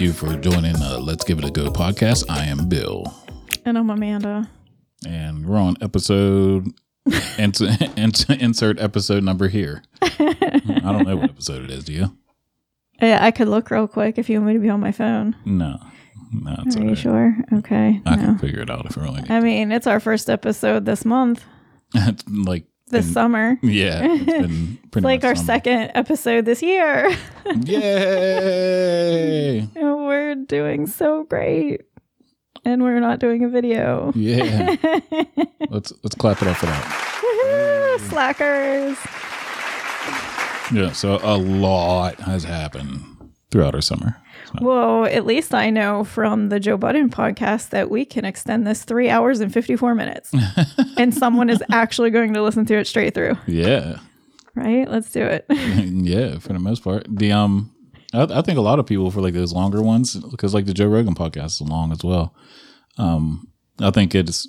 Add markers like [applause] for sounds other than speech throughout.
Thank you for joining the Let's Give It a Go podcast. I am Bill, And I'm Amanda. and we're on episode. [laughs] ins- [laughs] ins- insert episode number here. [laughs] I don't know what episode it is. Do you? Yeah, I could look real quick if you want me to be on my phone. No, no, it's Are you right. sure? Okay. I no. can figure it out if I really need. I mean, it's our first episode this month, it's like this been- summer. [laughs] Yeah, it's been [laughs] pretty like our summer. second episode this year. Yay! [laughs] We're doing so great. And we're not doing a video. Yeah, let's let's clap it up for that. Woohoo, Slackers. Yeah, so a lot has happened throughout our summer. Well, at least I know from the Joe Budden podcast that we can extend this three hours and 54 minutes. [laughs] and someone is actually going to listen to it straight through. yeah, Right? Let's do it. [laughs] [laughs] yeah, for the most part. The um, I, I think a lot of people for like those longer ones because like the Joe Rogan podcast is long as well. Um, I think it's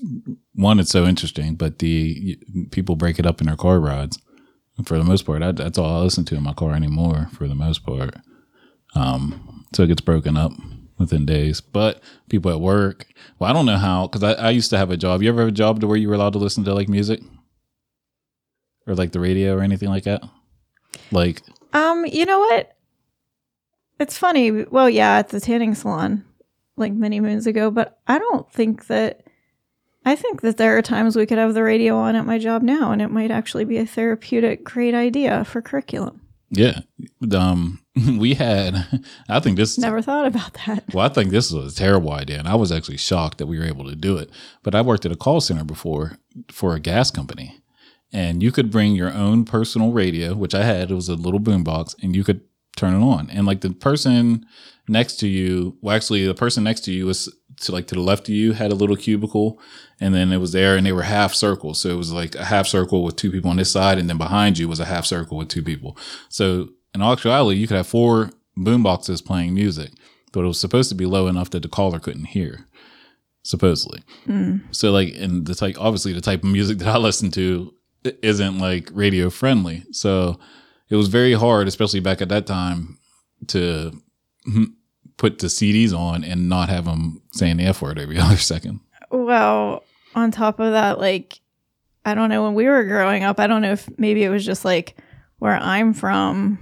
one, it's so interesting, but the people break it up in their car rides. For the most part, I, that's all I listen to in my car anymore. For the most part, um, so it gets broken up within days. But people at work, well, I don't know how because I, I used to have a job. You ever have a job to where you were allowed to listen to like music or like the radio or anything like that? Like, Um, you know what? It's funny. Well, yeah, at the tanning salon, like many moons ago, but I don't think that. I think that there are times we could have the radio on at my job now, and it might actually be a therapeutic, great idea for curriculum. Yeah, um, [laughs] we had. I think this. Never thought about that. Well, I think this was a terrible idea, and I was actually shocked that we were able to do it. But I worked at a call center before for a gas company, and you could bring your own personal radio, which I had. It was a little boombox, and you could turn it on. And like the person next to you, well, actually, the person next to you was to like to the left of you had a little cubicle, and then it was there, and they were half circles. So it was like a half circle with two people on this side, and then behind you was a half circle with two people. So in actuality, you could have four boom boxes playing music, but it was supposed to be low enough that the caller couldn't hear. Supposedly. So like, and the type, obviously the type of music [laughs] that I listen to isn't like radio friendly. So it was very hard, especially back at that time, to hmm, put the CDs on and not have them saying the F word every [laughs] other second. Well, on top of that, like, I don't know, when we were growing up, I don't know if maybe it was just like where I'm from,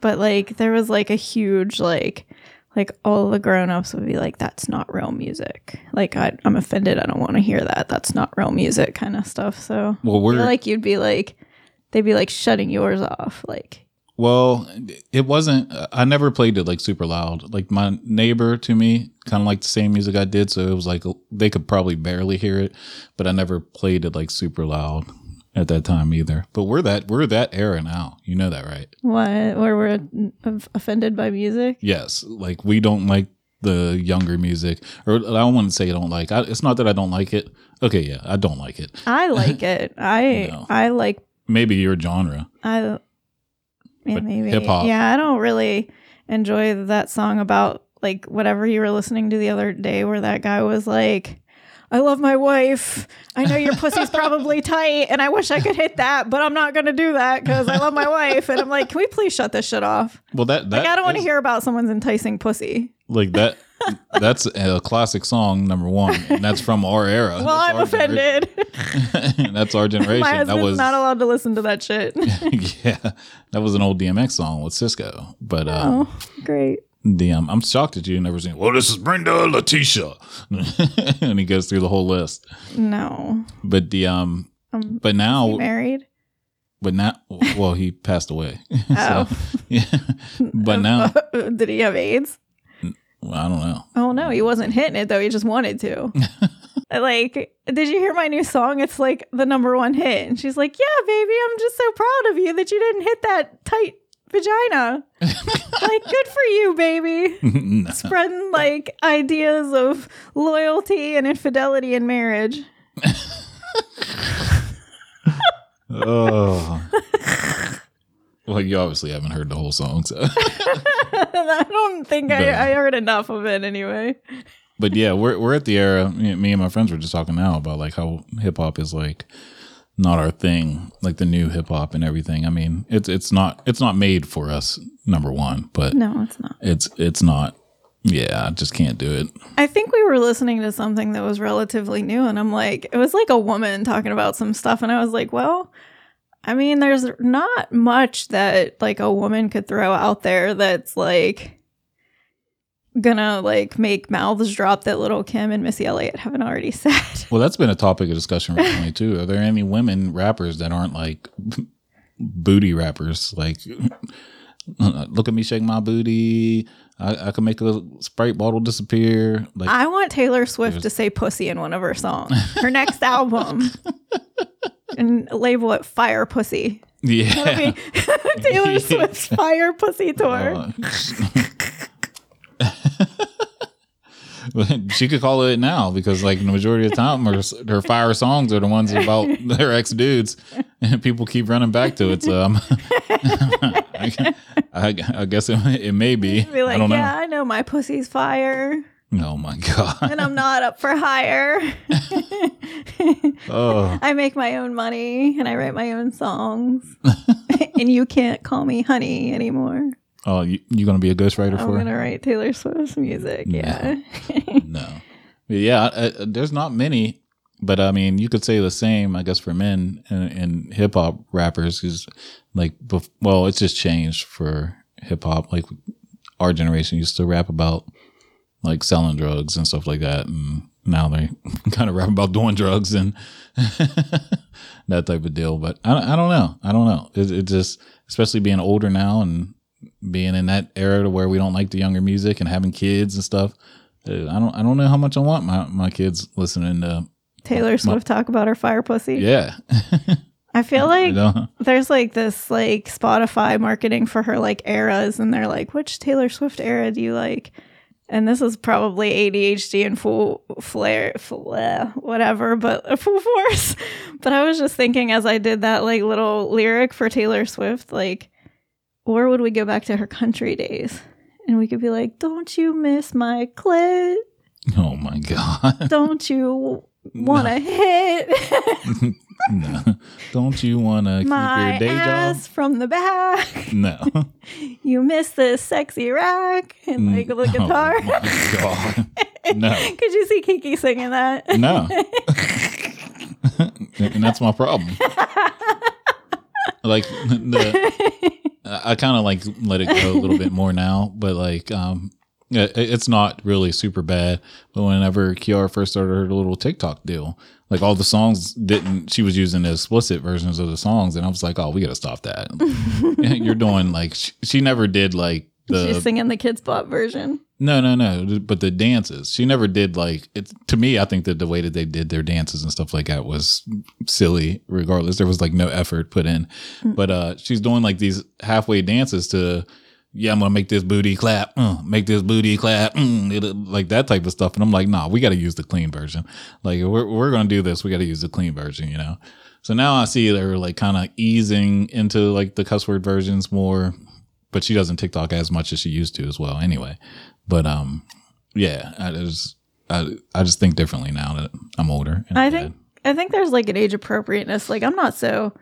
but like there was like a huge, like, like all the grown ups would be like, that's not real music. Like, I, I'm offended. I don't want to hear that. That's not real music kind of stuff. So, Well, we're like you'd be like, they'd be like shutting yours off. Like, Well, it wasn't. I never played it like super loud. Like my neighbor to me, kind of like the same music I did, so it was like they could probably barely hear it. But I never played it like super loud at that time either. But we're that we're that era now. You know that, right? what? Where we're offended by music? Yes. Like we don't like the younger music, or I don't want to say I don't like. I, it's not that I don't like it. Okay, yeah, I don't like it. I like [laughs] it. I, No. I like Maybe your genre. I yeah, maybe hip-hop. Yeah, I don't really enjoy that song about like whatever you were listening to the other day where that guy was like I love my wife. I know your pussy's [laughs] probably tight and I wish I could hit that, but I'm not going to do that cuz I love my wife and I'm like, "Can we please shut this shit off?" Well, that that Like I don't want to hear about someone's enticing pussy. like that. That's a classic song number one, and that's from our era. [laughs] Well, I'm That's our offended. [laughs] that's our generation. my that husband's was not allowed to listen to that shit. [laughs] yeah, that was an old DMX song with Sisqó. But uh, oh, great. the um, I'm shocked that you never seen. Well, this is Brenda Letitia, and he goes through the whole list. No. But the um, Um, but now, married? but now, well, he passed away. Oh. so, yeah, but now, Did he have AIDS? I don't know. Oh no, he wasn't hitting it though. He just wanted to. [laughs] like, did you hear my new song? It's like the number one hit. And she's like, Yeah, baby, I'm just so proud of you that you didn't hit that tight vagina. [laughs] like, good for you, baby. [laughs] No. Spreading like ideas of loyalty and infidelity in marriage. oh. Well, you obviously haven't heard the whole song, so. [laughs] [laughs] I don't think But- I, I heard enough of it anyway. but yeah, we're we're at the era. Me me and my friends were just talking now about like how hip hop is like not our thing, like the new hip hop and everything. I mean, it's it's not it's not made for us. Number one, but No, it's not. it's it's not Yeah, I just can't do it. I think we were listening to something that was relatively new, and I'm like, it was like a woman talking about some stuff, and I was like, well, I mean, there's not much that like a woman could throw out there that's like gonna like make mouths drop that Lil' Kim and Missy Elliott haven't already [laughs] said. Well, that's been a topic of discussion recently too. Are there any women rappers that aren't like [laughs] booty rappers? Like, [laughs] look at me shake my booty. I, I can make a sprite bottle disappear. Like, I want Taylor Swift to say pussy in one of her songs, her next album, and label it Fire Pussy. yeah. [laughs] Taylor [laughs] Swift's Fire Pussy tour. [laughs] she could call it now because like the majority of the time her, her fire songs are the ones about their ex dudes and people keep running back to it so um, I, I, I, guess it, it may be, be like, I don't know. yeah I know my pussy's fire oh my [laughs] god and I'm not up for hire oh [laughs] I make my own money and I write my own songs [laughs] and you can't call me honey anymore oh you, you gonna be a ghostwriter for? I'm for her? gonna write Taylor Swift's music No. yeah no yeah uh, uh, there's not many but i mean you could say the same i guess for men and, and hip-hop rappers because like bef- well it's just changed for hip-hop like our generation used to rap about like selling drugs and stuff like that. And now they [laughs] kind of rap about doing drugs and [laughs] that type of deal. But i, I don't know. I don't know. It, it just especially being older now and being in that era to where we don't like the younger music and having kids and stuff uh, I don't I don't know how much I want my, my kids listening to Taylor Swift talk about her fire pussy? Yeah. I feel [laughs] like know? there's like this like Spotify marketing for her like eras, and they're like, which Taylor Swift era do you like? And this is probably ADHD and full flare, flare eh, whatever, but [laughs] full force. But I was just thinking as I did that like little lyric for Taylor Swift, like, or would we go back to her country days? And we could be like, don't you miss my clit? oh my god Don't you want to [laughs] hit [laughs] no [laughs] don't you want to keep your day ass from the back? [laughs] no [laughs] you miss the sexy rack and like the guitar. oh my god no Could you see Kiki singing that? no and that's my problem like the I kind of like let it go a little bit more now, but like um it- it's not really super bad. But whenever Kiara first started her little TikTok deal, like all the songs didn't she was using the explicit versions of the songs, and I was like, oh, we gotta stop that. [laughs] You're doing like she, she never did like the She's singing the kids' pop version. no, no, no. But the dances, she never did like it. To me, I think that the way that they did their dances and stuff like that was silly. Regardless, there was like no effort put in. But uh, she's doing like these halfway dances to, yeah, I'm gonna make this booty clap, uh, make this booty clap, mm, like that type of stuff. And I'm like, nah, we got to use the clean version. Like we're we're gonna do this, we got to use the clean version, you know. So now I see they're like kind of easing into like the cuss word versions more, but she doesn't TikTok as much as she used to as well. Anyway, but um, yeah, I just I I just think differently now that I'm older. and I think I think there's like an age appropriateness. Like I'm not so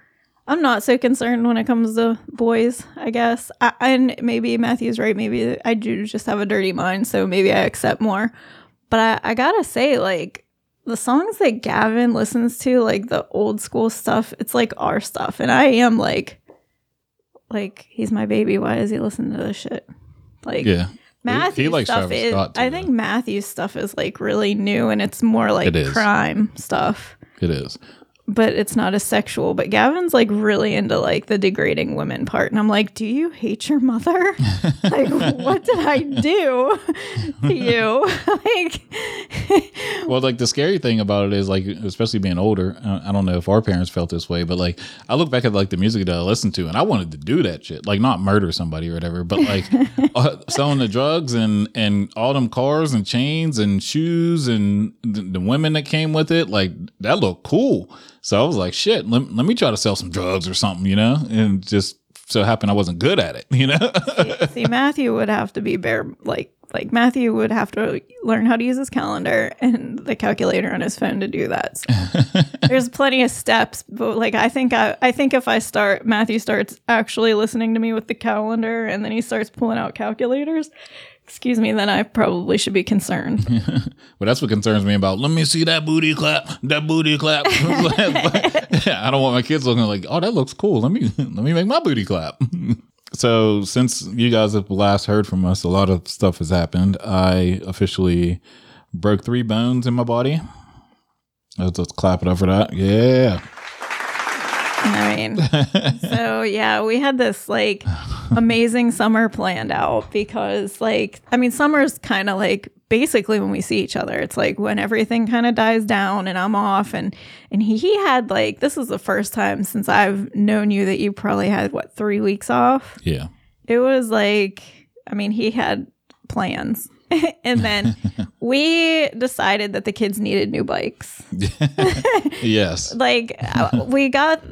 I'm not so concerned when it comes to boys. I guess, I, and maybe Matthew's right. Maybe I do just have a dirty mind, so maybe I accept more. But I, I gotta say, like the songs that Gavin listens to, like the old school stuff, it's like our stuff, and I am like, like he's my baby. Why is he listening to this shit? Like, yeah, Matthew's He- he stuff is. Too, I think though. Matthew's stuff is like really new, and it's more like It is. crime stuff, it is. But it's not as sexual. But Gavin's like really into like the degrading women part, and I'm like, do you hate your mother? [laughs] like, what did I do to you? [laughs] like, [laughs] Well, like the scary thing about it is like, especially being older. I don't know if our parents felt this way, but like I look back at like the music that I listened to, and I wanted to do that shit, like not murder somebody or whatever, but like uh, selling the drugs and and all them cars and chains and shoes and the, the women that came with it, like that looked cool. So I was like, shit, let, let me try to sell some drugs or something, you know, and just so happened I wasn't good at it, [laughs] you know. [laughs] see, Matthew would have to be bare, like. Like Matthew would have to learn how to use his calendar and the calculator on his phone to do that. So [laughs] there's plenty of steps but like i think I, I think if i start matthew starts actually listening to me with the calendar and then he starts pulling out calculators excuse me, then I probably should be concerned. [laughs] But that's what concerns me about. Let me see that booty clap. That booty clap. [laughs] yeah, I don't want my kids looking like, oh, that looks cool. Let me [laughs] let me make my booty clap. so since you guys have last heard from us, a lot of stuff has happened. I officially broke three bones in my body. Let's, let's clap it up for that. Yeah. I mean, [laughs] so yeah, we had this like amazing summer planned out because, like, I mean, summer's kind of like basically when we see each other. It's like when everything kind of dies down and I'm off, and and he he had like this is the first time since I've known you that you probably had what three weeks off. Yeah. It was like, I mean, he had plans. [laughs] and then we decided that the kids needed new bikes. [laughs] Yes. [laughs] like uh, we got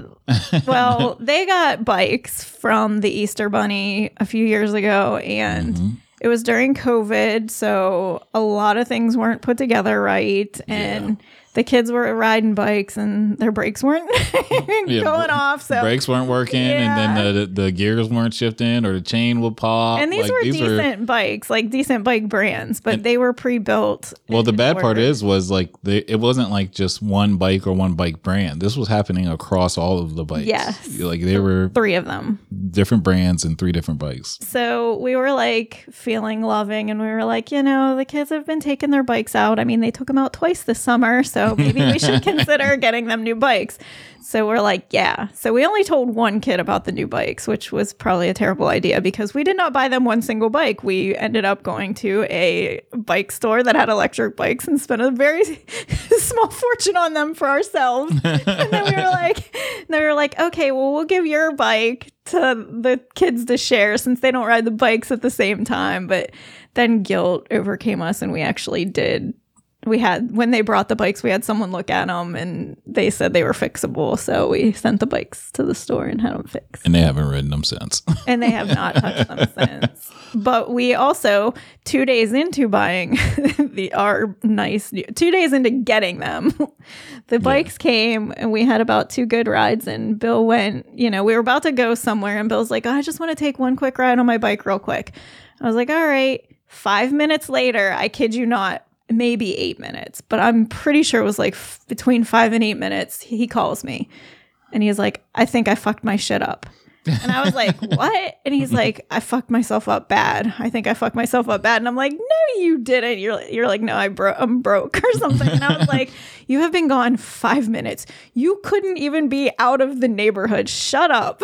well they got bikes from the easter bunny a few years ago and it was during covid so a lot of things weren't put together right and the kids were riding bikes and their brakes weren't [laughs] Yeah, going off so Brakes weren't working, and then the, the gears weren't shifting, or the chain would pop. and these Like, were decent bikes like decent bike brands but they were pre-built Well, the bad part is was like they, it wasn't like just one bike or one bike brand. This was happening across all of the bikes. Yes. like they were three of them different brands and three different bikes. So we were like feeling loving, and we were like, you know, the kids have been taking their bikes out. I mean, they took them out twice this summer, so maybe we should [laughs] consider getting them new bikes. So we're like, yeah. So we only told one kid about the new bikes, which was probably a terrible idea because we did not buy them one single bike. We ended up going to a bike store that had electric bikes and spent a very [laughs] small fortune on them for ourselves. [laughs] and then we were like, they were like, okay, well, we'll give your bike to the kids to share since they don't ride the bikes at the same time. But then guilt overcame us, and we actually did. We had when they brought the bikes, we had someone look at them, and they said they were fixable. So we sent the bikes to the store and had them fixed And they haven't ridden them since. [laughs] and they have not touched them since. But we also two days into buying [laughs] the our nice two days into getting them, [laughs] the bikes came and we had about two good rides. And Bill went, you know, we were about to go somewhere, and Bill's like, oh, I just want to take one quick ride on my bike real quick. I was like, all right. Five minutes later, I kid you not, maybe eight minutes, but I'm pretty sure it was like f- between five and eight minutes. He calls me and he's like, I think I fucked my shit up. And I was like, [laughs] what? And he's like, I fucked myself up bad. I think I fucked myself up bad. And I'm like, no, you didn't. You're, you're like, no, I bro- I'm broke [laughs] or something. And I was like, you have been gone five minutes. You couldn't even be out of the neighborhood. Shut up.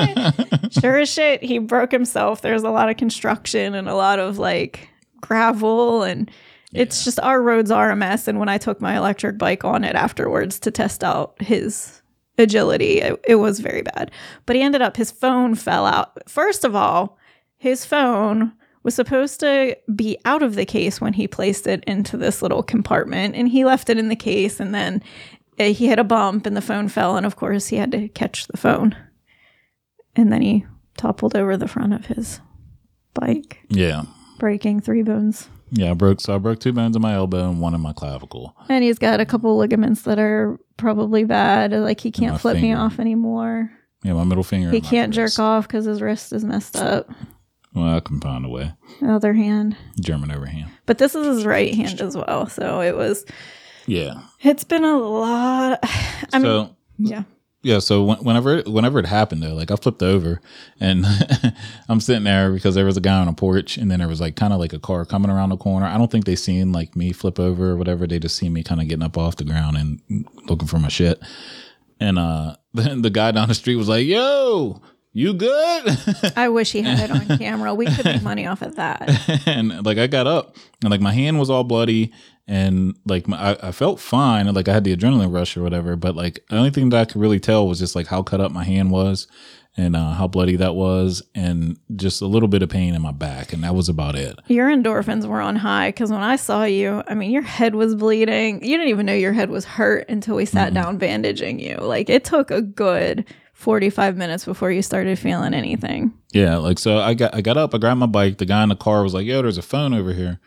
[laughs] sure as shit, he broke himself. There's a lot of construction and a lot of like gravel and it's just our roads are a mess. And when I took my electric bike on it afterwards to test out his agility, it, it was very bad. But he ended up, his phone fell out. First of all, his phone was supposed to be out of the case when he placed it into this little compartment and he left it in the case and then uh, he hit a bump and the phone fell and of course he had to catch the phone and then he toppled over the front of his bike yeah. breaking three bones Yeah, I broke so I broke two bones in my elbow and one in my clavicle. and he's got a couple ligaments that are probably bad like he can't flip me off anymore Yeah, my middle finger. he can't wrist. jerk off because his wrist is messed up Well, I can find a way. other hand German overhand. but this is his right hand as well so it was Yeah. it's been a lot [sighs] i mean yeah yeah, so whenever whenever it happened though, like I flipped over and [laughs] I'm sitting there because there was a guy on a porch and then there was like kind of like a car coming around the corner. I don't think they seen like me flip over or whatever. They just seen me kind of getting up off the ground and looking for my shit. And uh [laughs] then the guy down the street was like, "Yo, you good?" i wish he had it on [laughs] camera we could make money off of that and like I got up and like my hand was all bloody and like my, I, I felt fine like I had the adrenaline rush or whatever but like the only thing that I could really tell was just like how cut up my hand was and uh, how bloody that was and just a little bit of pain in my back and that was about it Your endorphins were on high because when I saw you, I mean, your head was bleeding. You didn't even know your head was hurt until we sat down bandaging you. Like, it took a good 45 minutes before you started feeling anything. yeah like so I got I got up I grabbed my bike the guy in the car was like yo there's a phone over here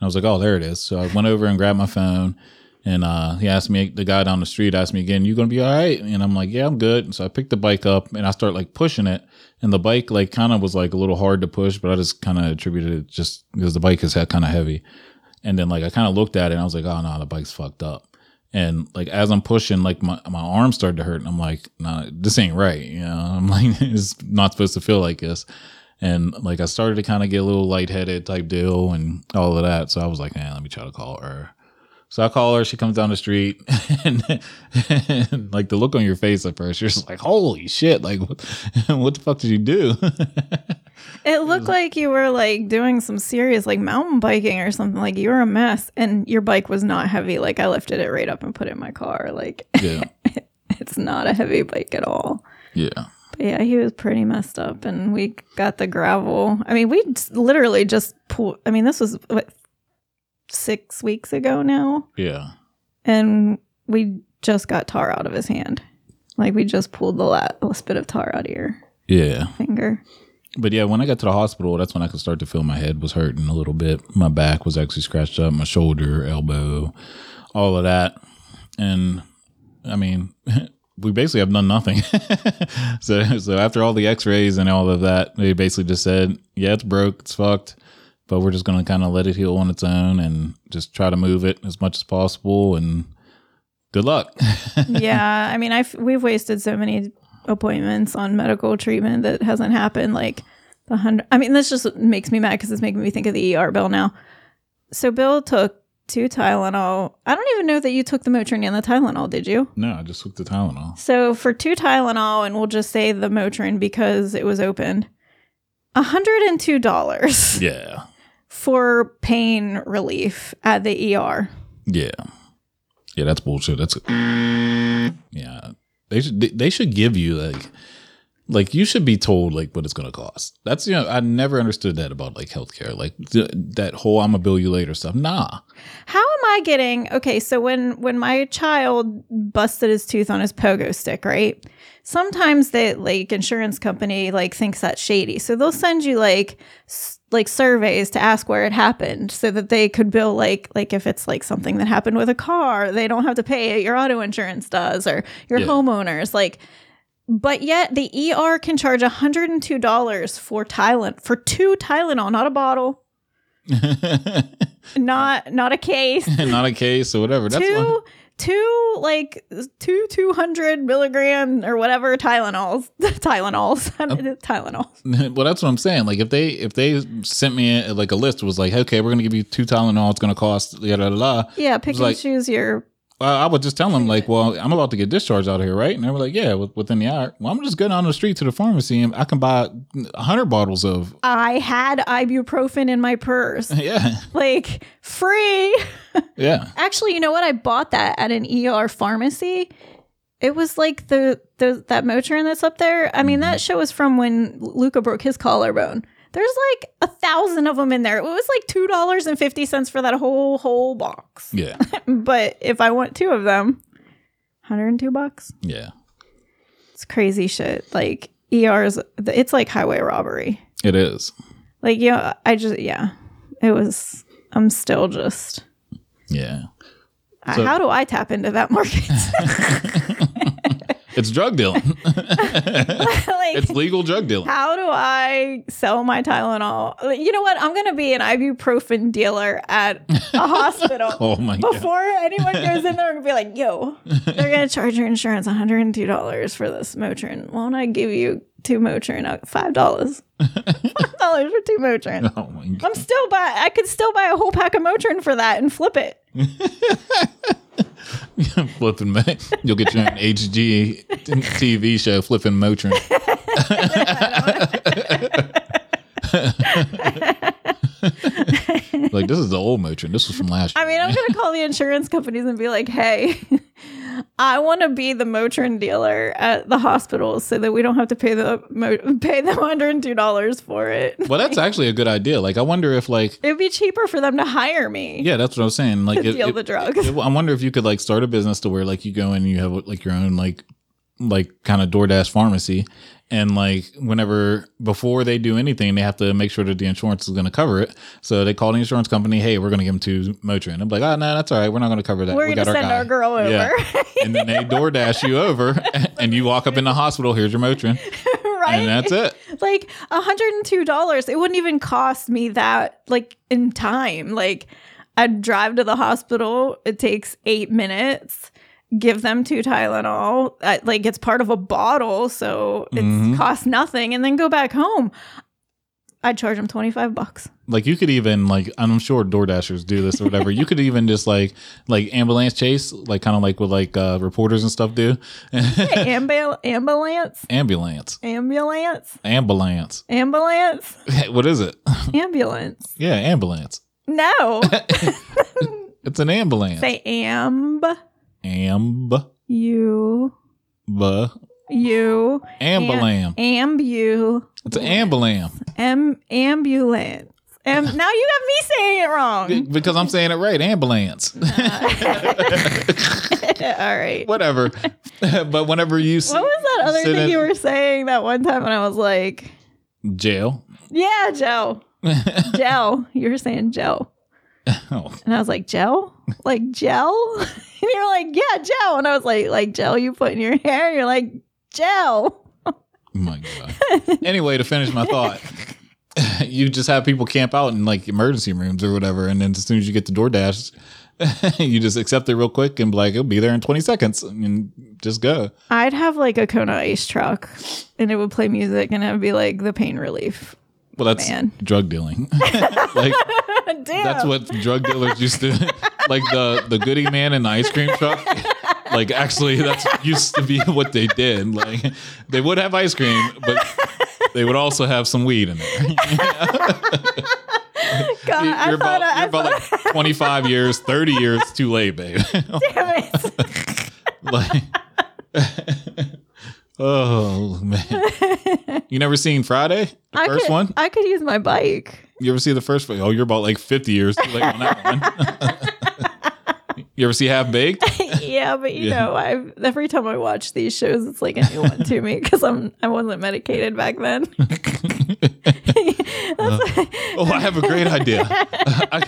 I was like oh there it is so I went over and grabbed my phone And uh, he asked me, the guy down the street asked me again, "You gonna be all right?" And I'm like, "Yeah, I'm good." And so I picked the bike up and I start like pushing it, and the bike like kind of was like a little hard to push, but I just kind of attributed it just because the bike is kind of heavy. And then like I kind of looked at it and I was like, "Oh no, the bike's fucked up." And like as I'm pushing, like my my arm started to hurt, and I'm like, "Nah, this ain't right." You know, [laughs] I'm like, it's not supposed to feel like this. And like I started to kind of get a little lightheaded type deal and all of that. So I was like, man, let me try to call her. So I call her. She comes down the street, [laughs] and, and, like the look on your face at first, you're just like, "Holy shit! Like, what, [laughs] what the fuck did you do?" [laughs] it looked like you were like doing some serious like mountain biking or something. Like you were a mess, and your bike was not heavy. Like I lifted it right up and put it in my car. Like, yeah, it's not a heavy bike at all. Yeah. Yeah, he was pretty messed up, and we got the gravel. I mean, we literally just pulled. I mean, this was what six weeks ago now. Yeah. And we just got tar out of his hand. Like we just pulled the last bit of tar out of your yeah finger. But yeah, when I got to the hospital, that's when I could start to feel my head was hurting a little bit. My back was actually scratched up, my shoulder, elbow, all of that. And I mean, [laughs] we basically have done nothing. [laughs] so so after all the x-rays and all of that, they basically just said, "Yeah, it's broke, it's fucked." but we're just going to kind of let it heal on its own and just try to move it as much as possible and good luck [laughs] yeah i mean i've we've wasted so many appointments on medical treatment that hasn't happened like the hundred i mean this just makes me mad because it's making me think of the er bill now so bill took two tylenol i don't even know that you took the motrin and the tylenol did you no i just took the tylenol so for two tylenol and we'll just say the motrin because it was opened $102 yeah for pain relief at the ER. Yeah. Yeah, that's bullshit. That's yeah. They should they should give you like like you should be told like what it's going to cost. That's you know I never understood that about like healthcare. Like th- that whole I'm gonna bill you later stuff. Nah. How am I getting okay? So when when my child busted his tooth on his pogo stick, right? Sometimes the like insurance company like thinks that's shady, so they'll send you like like surveys to ask where it happened so that they could bill like like if it's like something that happened with a car they don't have to pay it your auto insurance does or your yeah. homeowners like but yet the ER can charge $102 for Tylenol for two Tylenol, not a bottle. [laughs] not not a case. [laughs] not a case or whatever. That's two two like two 200 milligram or whatever Tylenols. [laughs] Tylenols. Tylenols. well, that's what I'm saying. Like if they if they sent me a, like a list was like, okay, we're gonna give you two Tylenol. It's gonna cost yada. Yeah, pick and like, choose your I would just tell them like, well, I'm about to get discharged out of here, right? And they were like, yeah, within the hour. Well, I'm just going on the street to the pharmacy and I can buy hundred bottles of. I had ibuprofen in my purse. [laughs] yeah. Like free. [laughs] yeah. Actually, you know what? I bought that at an ER pharmacy. It was like the, the that Motrin that's up there. I mean, mm-hmm. that show was from when Luca broke his collarbone. There's like a thousand of them in there. It was like two dollars and fifty cents for that whole whole box. Yeah. [laughs] but if I want two of them, 102 bucks. Yeah. It's crazy shit. Like ER's it's like highway robbery. It is. Like, you know, I just yeah. It was I'm still just Yeah. So, how do I tap into that [laughs] market? [laughs] It's drug dealing. [laughs] [laughs] like, it's legal drug dealing. How do I sell my Tylenol? You know what? I'm going to be an ibuprofen dealer at a [laughs] hospital. oh my Before God. anyone goes in there and be like, yo, they're going to charge your insurance $102 for this Motrin. Won't I give you two Motrin? Uh, $5. $5 for two Motrin. Oh my God. I'm still buy I could still buy a whole pack of Motrin for that and flip it. [laughs] flipping, you'll get your HGTV show, flipping Motrin. [laughs] [laughs] like this is the old Motrin. This was from last year. I mean, I'm gonna call the insurance companies and be like, "Hey, [laughs] I want to be the Motrin dealer at the hospital so that we don't have to pay the pay them [laughs] hundred and two dollars for it." Well, that's actually a good idea. Like, I wonder if like it would be cheaper for them to hire me. Yeah, that's what I was saying. Like, it, deal it, the drugs. It, I wonder if you could like start a business to where like you go in and you have like your own like like kind of DoorDash pharmacy. And like whenever before they do anything, they have to make sure that the insurance is going to cover it. So they call the insurance company, "Hey, we're going to give them two Motrin." I'm like, ah, "Oh no, that's all right. We're not going to cover that. We're we gonna got send guy." our girl over. Yeah. and then they DoorDash you over, [laughs] and you walk up in the hospital. Here's your Motrin, [laughs] right? and that's it. like $102 it wouldn't even cost me that like in time like i'd drive to the hospital it takes eight minutes give them two tylenol I, like it's part of a bottle so it Mhm. costs nothing and then go back home i'd charge them 25 bucks Like you could even like I'm sure DoorDashers do this or whatever. you could even just like like ambulance chase, like kind of like what like uh, reporters and stuff do. [laughs] Ambul- ambulance ambulance, ambulance ambulance. ambulance [laughs] what is it? ambulance yeah, ambulance. no [laughs] It's an ambulance. say amb Amb, you bu, you ambulam. ambu It's an ambulam Am- ambulance. Am- [laughs] now you have me saying it wrong. because I'm saying it right. Ambulance. [laughs] Uh, [laughs] all right. Whatever. but whenever you what was that other thing in- you were saying that one time when I was like, jail. yeah, Joe. Joe. You were saying Joe. [laughs] oh, And I was like, gel? Like gel? [laughs] And you're like, yeah, gel. And I was like, like gel you put in your [laughs] hair? And you're like, gel. Oh my god. anyway, to finish my thought. you just have people camp out in like emergency rooms or whatever, and then as soon as you get the DoorDash, you just accept it real quick and be like, it'll be there in 20 seconds and just go. I'd have like a Kona ice truck and it would play music and it would be like the pain relief. Well, that's Man. drug dealing. like [laughs] Damn. that's what drug dealers used to [laughs] like the the goody man in the ice cream truck. Like actually, that's used to be [laughs] what they did. Like they would have ice cream, but they would also have some weed in there. God, I you're thought about, I, you're about like 25 years, 30 years too late, babe. damn it. like, oh man, you never seen Friday, the I first could, one? I could use my bike. You ever see the first one? Oh, you're about like 50 years too late on that one. you ever see Half Baked? [laughs] yeah, but you Yeah. know, I every time I watch these shows, it's like a new one to me because I'm I wasn't medicated back then. [laughs] Uh, oh, I have a great idea. [laughs] I,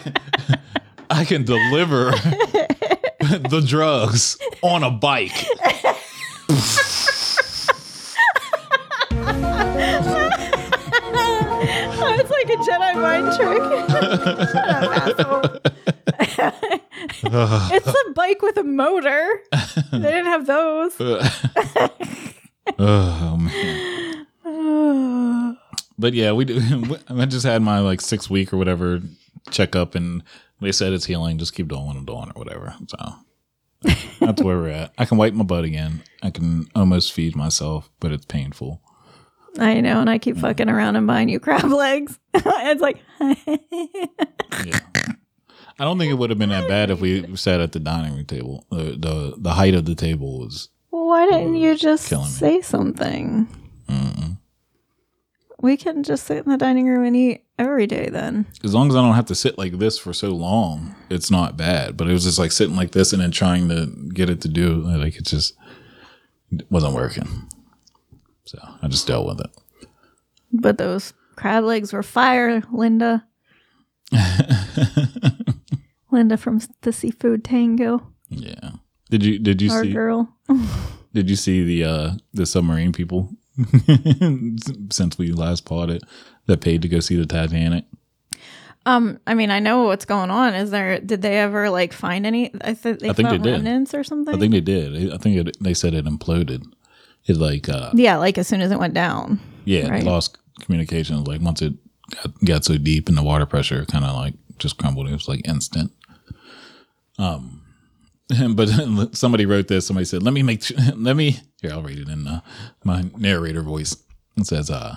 I can deliver the drugs on a bike. [laughs] it's a bike with a motor. They didn't have those. [laughs] oh man. But yeah, we do. [laughs] I just had my like six week or whatever checkup, and they said it's healing. Just keep doing I'm doing or whatever. So that's where we're at. I can wipe my butt again. I can almost feed myself, but it's painful. I know, and I keep mm. fucking around and buying you crab [laughs] legs. it's like, Yeah. [laughs] I don't think it would have been that bad if we sat at the dining room table. The the, the height of the table was why didn't you just say something? We can just sit in the dining room and eat every day then. as long as I don't have to sit like this for so long, it's not bad. But it was just like sitting like this and then trying to get it to do like it just it wasn't working. So I just dealt with it. But those crab legs were fire, Linda. [laughs] Linda from the Seafood Tango, Yeah. Did you did you our see girl. [laughs] did you see the uh the submarine people [laughs] since we last bought it that paid to go see the Titanic? Um, I mean, I know what's going on. Is there? Did they ever like find any? I, th- they I think they found did. remnants or something. I think they did. I think it, they said it imploded. It like uh yeah, like as soon as it went down. yeah, Right. it lost communication. Like once it got, got so deep and the water pressure kind of like just crumbled. It was like instant. Um, [laughs] but [laughs] somebody wrote this. Somebody said, "Let me make. [laughs] Let me here. I'll read it in uh, my narrator voice." It says, "Uh,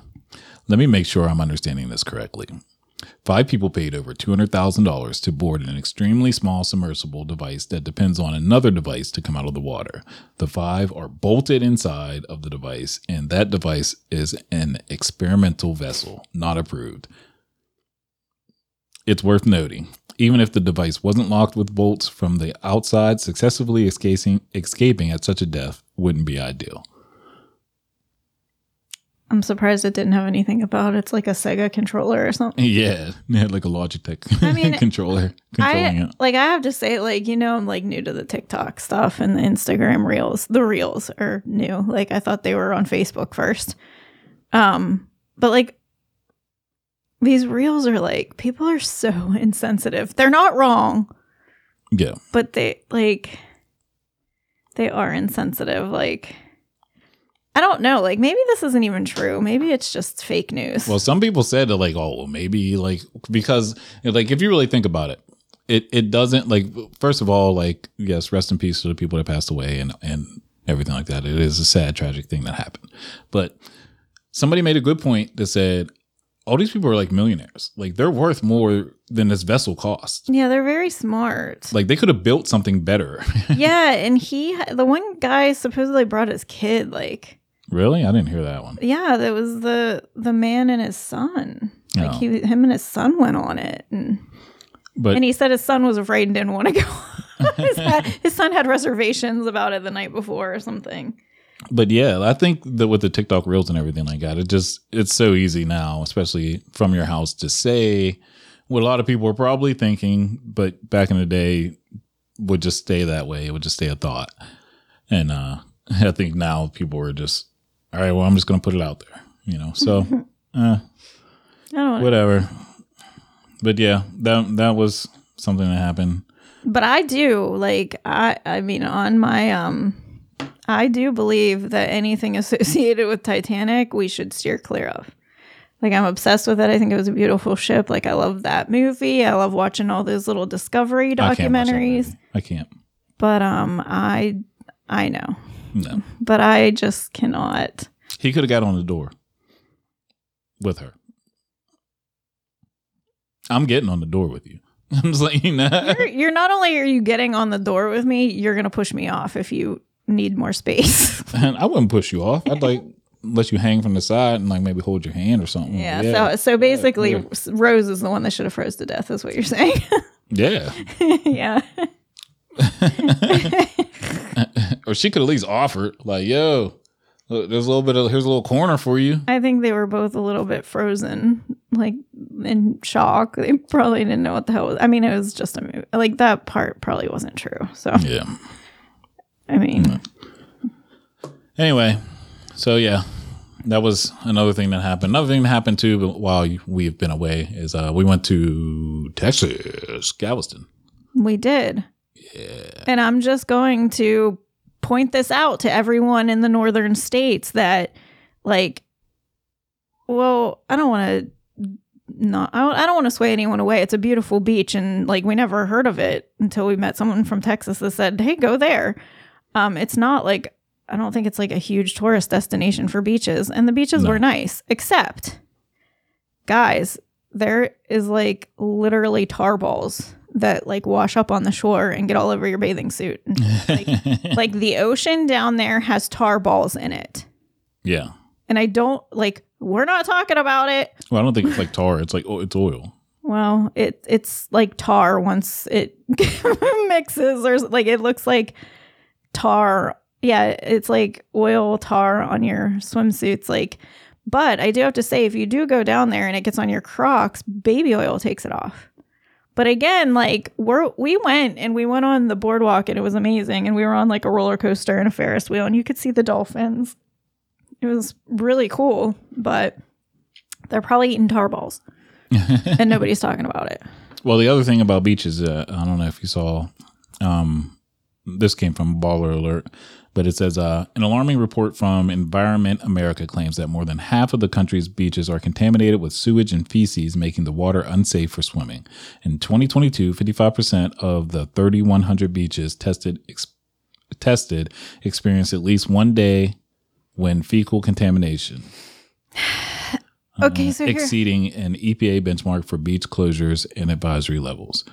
let me make sure I'm understanding this correctly." Five people paid over $200,000 to board an extremely small submersible device that depends on another device to come out of the water. The five are bolted inside of the device, and that device is an experimental vessel, not approved. It's worth noting, even if the device wasn't locked with bolts from the outside, successfully escaping, escaping at such a depth wouldn't be ideal. I'm surprised it didn't have anything about it's like a Sega controller or something. [laughs] Yeah, it had like a Logitech [laughs] I mean, controller controlling I it. like I have to say, like, you know, I'm like new to the TikTok stuff and the Instagram reels. The reels are new. Like I thought they were on Facebook first. Um, but like these reels are like people are so [laughs] insensitive. They're not wrong, Yeah, but they like they are insensitive. Like I don't know. Like maybe this isn't even true. Maybe it's just fake news. Well, some people said that like, oh, maybe like because like if you really think about it, it it doesn't like first of all like yes, rest in peace to the people that passed away and and everything like that. It is a sad, tragic thing that happened. But somebody made a good point that said all these people are like millionaires. Like they're worth more than this vessel cost. yeah, they're very smart. Like they could have built something better. [laughs] yeah, and he, the one guy supposedly brought his kid. Like, really, I didn't hear that one. yeah, that was the the man and his son. Like Oh. he, him and his son went on it, and But and he said his son was afraid and didn't want to go. [laughs] his, had, his son had reservations about it the night before or something. but yeah, I think that with the TikTok reels and everything like that, it just it's so easy now, especially from your house to say what a lot of people are probably thinking, but back in the day would just stay that way. It would just stay a thought. And uh [laughs] I think now people are just all right, well I'm just gonna put it out there. You know. So uh [laughs] I don't know. whatever. But yeah, that that was something that happened. But I do like I I mean on my um I do believe that anything [laughs] associated with Titanic we should steer clear of. Like I'm obsessed with it. I think it was a beautiful ship. Like I love that movie. I love watching all those little discovery I can't watch that documentaries. I can't. But um I I know. No. But I just cannot. He could have got on the door with her. I'm getting on the door with you. [laughs] I'm just like, you know. You're, you're not only are you getting on the door with me, you're gonna push me off if you need more space. [laughs] And I wouldn't push you off. I'd like let you hang from the side and like maybe hold your hand or something. yeah, So so basically, Rose is the one that should have froze to death. Is what you're saying? [laughs] yeah. yeah. [laughs] Or she could at least offer like, yo, look, there's a little bit of here's a little corner for you. I think they were both a little bit frozen, like in shock. They probably didn't know what the hell was. I mean, it was just a movie. Like that part probably wasn't true. So Yeah. I mean, Anyway, so yeah, that was another thing that happened. Another thing that happened too while we've been away is uh, we went to Texas, Galveston. we did. And I'm just going to point this out to everyone in the northern states that, like, well, I don't want to. Not, I don't, I don't want to sway anyone away. It's a beautiful beach, and like we never heard of it until we met someone from Texas that said, "Hey, go there." Um, it's not like I don't think it's like a huge tourist destination for beaches, and the beaches No. were nice, except guys, there is like literally tar balls that like wash up on the shore and get all over your bathing suit. [laughs] like, like the ocean down there has tar balls in it. yeah. And I don't like we're not talking about it. Well, I don't think it's like tar. It's like oh, it's oil. Well, it it's like tar once it [laughs] mixes or like it looks like tar. Yeah, it's like oil tar on your swimsuits like but I do have to say if you do go down there and it gets on your Crocs, baby oil takes it off. But again, like we're we went and we went on the boardwalk and it was amazing and we were on like a roller coaster and a Ferris wheel and you could see the dolphins. It was really cool, but they're probably eating tar balls [laughs] and nobody's talking about it. Well, the other thing about beaches, uh, I don't know if you saw, um, this came from Baller Alert, but it says uh, an alarming report from Environment America claims that more than half of the country's beaches are contaminated with sewage and feces, making the water unsafe for swimming. In 2022, 55% of the 3,100 beaches tested ex- tested experienced at least one day when fecal contamination. [sighs] Okay, so here, exceeding an EPA benchmark for beach closures and advisory levels.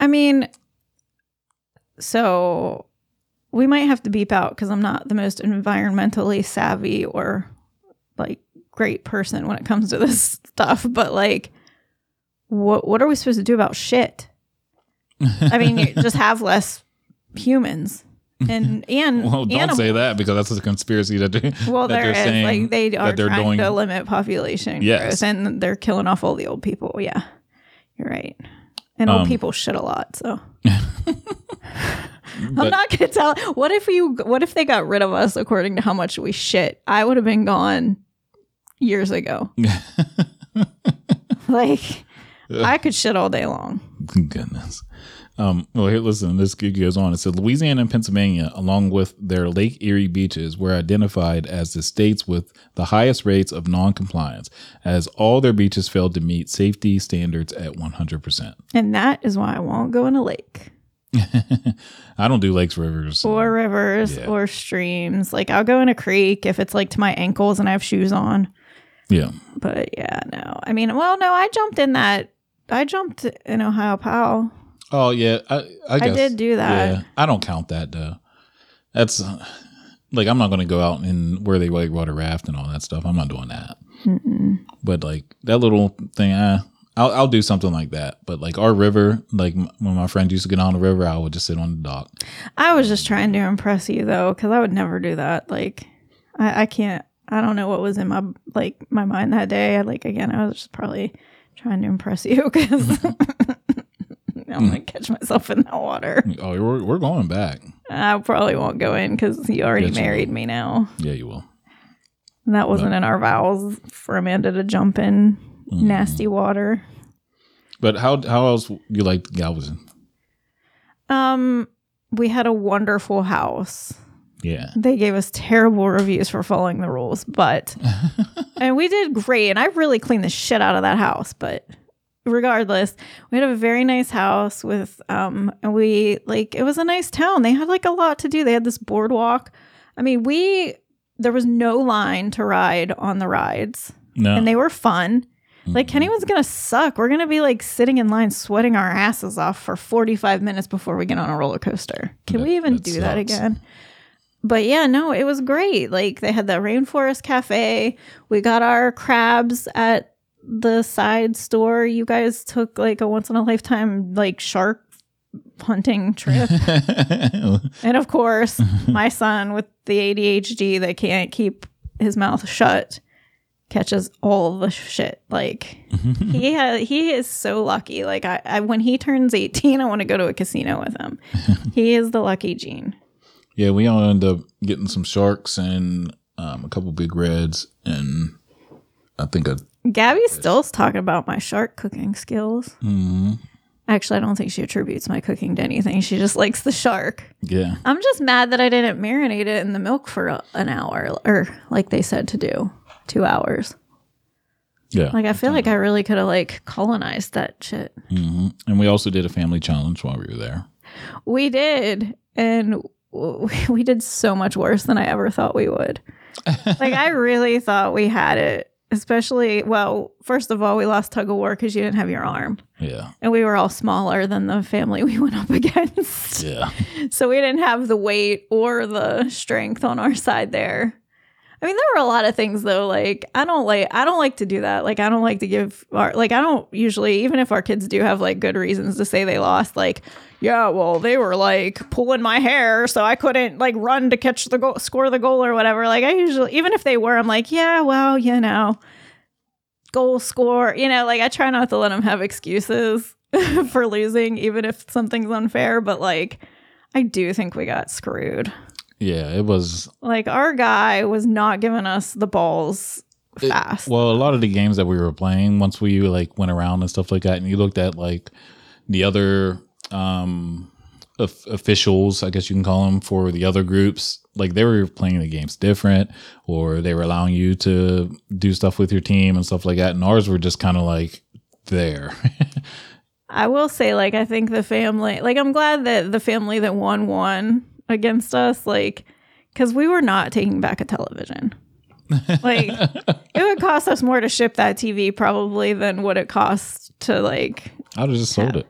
I mean, so we might have to beep out because I'm not the most environmentally savvy or like great person when it comes to this [laughs] stuff. But like, what what are we supposed to do about shit? I mean, you [laughs] just have less humans. and [laughs] and Well, don't animals. say that because that's a conspiracy that, they, Well, that there they're is saying like they are that they're trying doing. to limit population Yes. growth, and they're killing off all the old people. Yeah, you're right. And old Um, people shit a lot, so I'm not gonna tell. What if you? What if they got rid of us according to how much we shit? I would have been gone years ago. [laughs] like I could shit all day long. Goodness. Um, well, here, listen, this goes on. It said Louisiana and Pennsylvania, along with their Lake Erie beaches, were identified as the states with the highest rates of non-compliance, as all their beaches failed to meet safety standards at 100%. And that is why I won't go in a lake [laughs] I don't do lakes, rivers. or rivers Yeah. or streams. Like I'll go in a creek if it's like to my ankles and I have shoes on. yeah. But yeah, no. I mean, well, no, I jumped in that. I jumped in Ohiopyle. Oh, yeah. I, I, I did do that. Yeah. I don't count that, though. That's uh, like, I'm not going to go out and where they like water raft and all that stuff. I'm not doing that. Mm-mm. but like that little thing eh, I'll, I'll do something like that but like our river like m- when my friends used to get on the river i would just sit on the dock I was just trying to impress you though, because I would never do that. Like, I, I can't. I don't know what was in my like my mind that day. Like again, I was just probably trying to impress you [laughs] because [laughs] I'm gonna catch myself in that water. oh we're, we're going back I probably won't go in because you already Yes, you married will. me now. yeah you will And that wasn't in our vows for Amanda to jump in Mm-hmm. nasty water. but how how else you like galveston Um, we had a wonderful house. yeah They gave us terrible reviews for following the rules, but [laughs] and we did great. And I really cleaned the shit out of that house. But regardless, we had a very nice house with um, and we like it was a nice town. They had like a lot to do. They had this boardwalk. I mean, we there was no line to ride on the rides, no and they were fun. Like anyone's mm-hmm. gonna suck. We're gonna be like sitting in line, sweating our asses off for forty five minutes before we get on a roller coaster. Can That- we even that do that again? But yeah, no, it was great. Like they had the rainforest cafe. We got our crabs at the side store. You guys took like a once in a lifetime like shark hunting trip. [laughs] and of course, [laughs] my son with the ADHD that can't keep his mouth shut catches all the shit. Like he ha- he is so lucky. Like I, I when he turns 18, I want to go to a casino with him. [laughs] he is the lucky gene. yeah we all end up getting some sharks and um, a couple big reds and i think a Gabby still's talking about my shark cooking skills. mm, Actually, I don't think she attributes my cooking to anything. She just likes the shark. yeah I'm just mad that I didn't marinate it in the milk for a, an hour, or like they said to do, two hours. yeah Like I feel like I really could have like colonized that shit. hmm and we also did a family challenge while we were there We did, and [laughs] we did so much worse than I ever thought we would. [laughs] like I really thought we had it. Especially, well, first of all, we lost tug of war because you didn't have your arm, yeah and we were all smaller than the family [laughs] we went up against. yeah So we didn't have the weight or the strength on our side there. I mean, there were a lot of things though. Like I don't like I don't like to do that. Like I don't like to give our like I don't usually even if our kids do have like good reasons to say they lost. Like yeah, well they were like pulling my hair, so I couldn't like run to catch the goal, score the goal or whatever. Like I usually even if they were, I'm like yeah, well you know, goal score. You know, like I try not to let them have excuses [laughs] for losing, even if something's unfair. But like I do think we got screwed. Yeah it was Like our guy was not giving us the balls It- fast. Well, a lot of the games that we were playing, once we like went around and stuff like that, and you looked at like the other um of- officials, I guess you can call them for the other groups, like they were playing the games different, or they were allowing you to do stuff with your team and stuff like that, and ours were just kind of like there. [laughs] I will say, like, I think the family, like, I'm glad that the family that won won against us, like, because we were not taking back a television. [laughs] Like, it would cost us more to ship that TV probably than what it cost to, like, I'd have just sold it.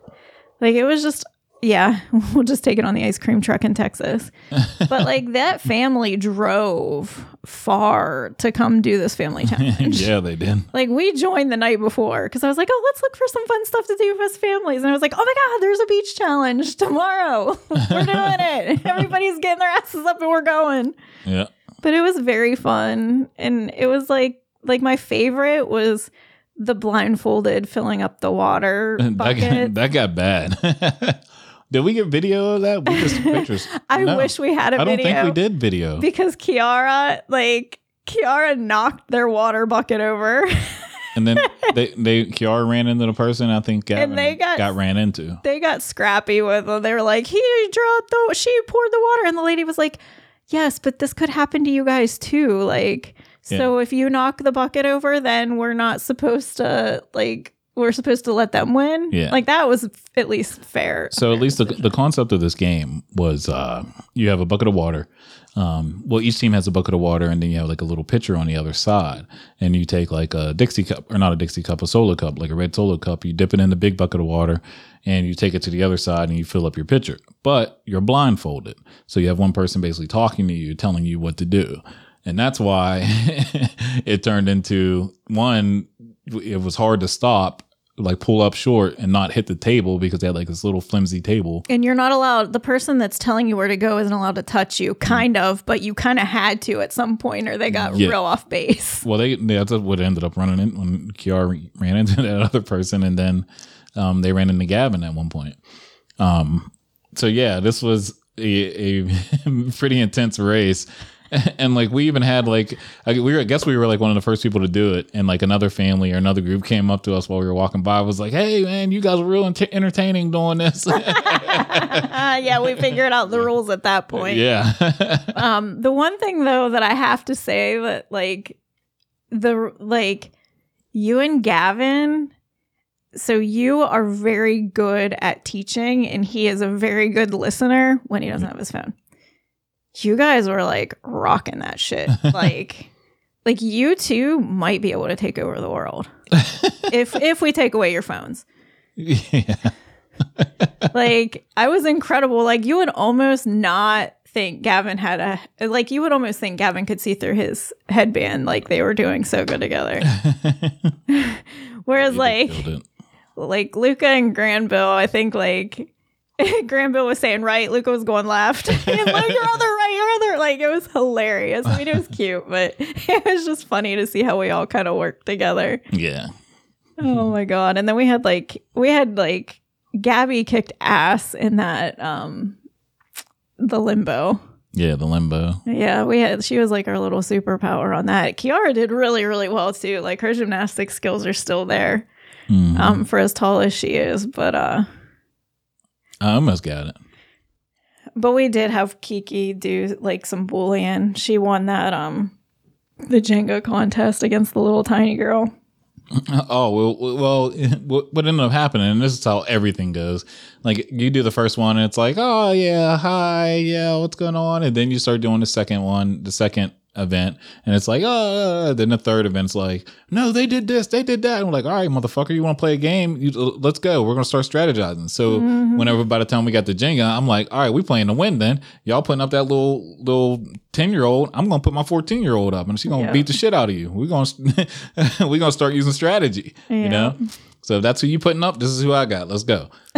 like, it was just yeah, [laughs] we'll just take it on the ice cream truck in Texas. but [laughs] like that family drove far to come do this family [laughs] challenge. yeah, they did. Like we joined the night before because I was like, oh, let's look for some fun stuff to do with us families. And I was like, oh my God, there's a beach challenge tomorrow. we're doing it. Everybody's getting their asses up and we're going. Yeah. But it was very fun. And it was like, like my favorite was the blindfolded filling up the water that, bucket. got, that got bad. Did we get video of that? We just [laughs] pictures. I No. wish we had a I don't video. think we did video. because Kiara, like Kiara, knocked their water bucket over. And then [laughs] they, they Kiara ran into the person I think Gavin they got- ran into. they got scrappy with them. They were like, "He dropped the, she poured the water," and the lady was like, "Yes, but this could happen to you guys too. Like, so if you knock the bucket over, then we're not supposed to like." We're supposed to let them win. Yeah. Like that was at least fair. So at least the, the concept of this game was uh, you have a bucket of water. Um, well, each team has a bucket of water, and then you have like a little pitcher on the other side, and you take like a Dixie cup or not a Dixie cup, a solo cup, like a red solo cup. You dip it in the big bucket of water, and you take it to the other side, and you fill up your pitcher. But you're blindfolded, so you have one person basically talking to you, telling you what to do, and that's why [laughs] it turned into one. It was hard to stop. Like pull up short and not hit the table because they had like this little flimsy table. And you're not allowed, the person that's telling you where to go isn't allowed to touch you, kind of, but you kind of had to at some point or they got Yeah. real off base. [laughs] Well, they that's what ended up running in when Kiara [laughs] ran into that other person, and then um, they ran into Gavin at one point. Um, so yeah, this was a, a pretty intense race, [laughs] and like we even had like I, we were I guess we were like one of the first people to do it, and like another family or another group came up to us while we were walking by, was like, "Hey man, you guys were real ent- entertaining doing this." [laughs] Yeah, we figured out the rules at that point. yeah, [laughs] Um, the one thing though that I have to say that like the like you and Gavin, so you are very good at teaching, and he is a very good listener when he doesn't have his phone. You guys were like rocking that shit, [laughs] like. Like you two might be able to take over the world [laughs] if if we take away your phones. yeah. [laughs] like I was incredible. Like you would almost not think Gavin had a like you would almost think Gavin could see through his headband like they were doing so good together. Whereas like like Luca and Granville, I think like Granville was saying right, Luca was going left. He's like your other your other like it was hilarious. I mean it was [laughs] cute, but [laughs] it was just funny to see how we all kind of worked together. yeah. Oh my god! And then we had like we had like Gabby kicked ass in that um the limbo. Yeah, the limbo. Yeah, we had she was like our little superpower on that. Kiara did really really well too. Like her gymnastic skills are still there Mhm. um for as tall as she is, but uh I almost got it. But we did have Kiki do like some bullying. She won that um the Jenga contest against the little tiny girl. [clears throat] Oh well, well, [laughs] what what ended up happening? And this is how everything goes. Like you do the first one, and it's like, oh yeah, hi, yeah, what's going on? And then you start doing the second one, the second event, and it's like, oh. Then the third event's like, no, they did this, they did that. And we're like, all right, motherfucker, you want to play a game? You, let's go. We're gonna start strategizing. So mm-hmm. whenever by the time we got the Jenga, I'm like, all right, we playing to win. Then y'all putting up that little little ten year old. I'm gonna put my fourteen year old up, and she's gonna Yeah. beat the shit out of you. We're gonna [laughs] we're gonna start using strategy. Yeah. You know. So if that's who you putting up, this is who I got. Let's go. [laughs] [laughs]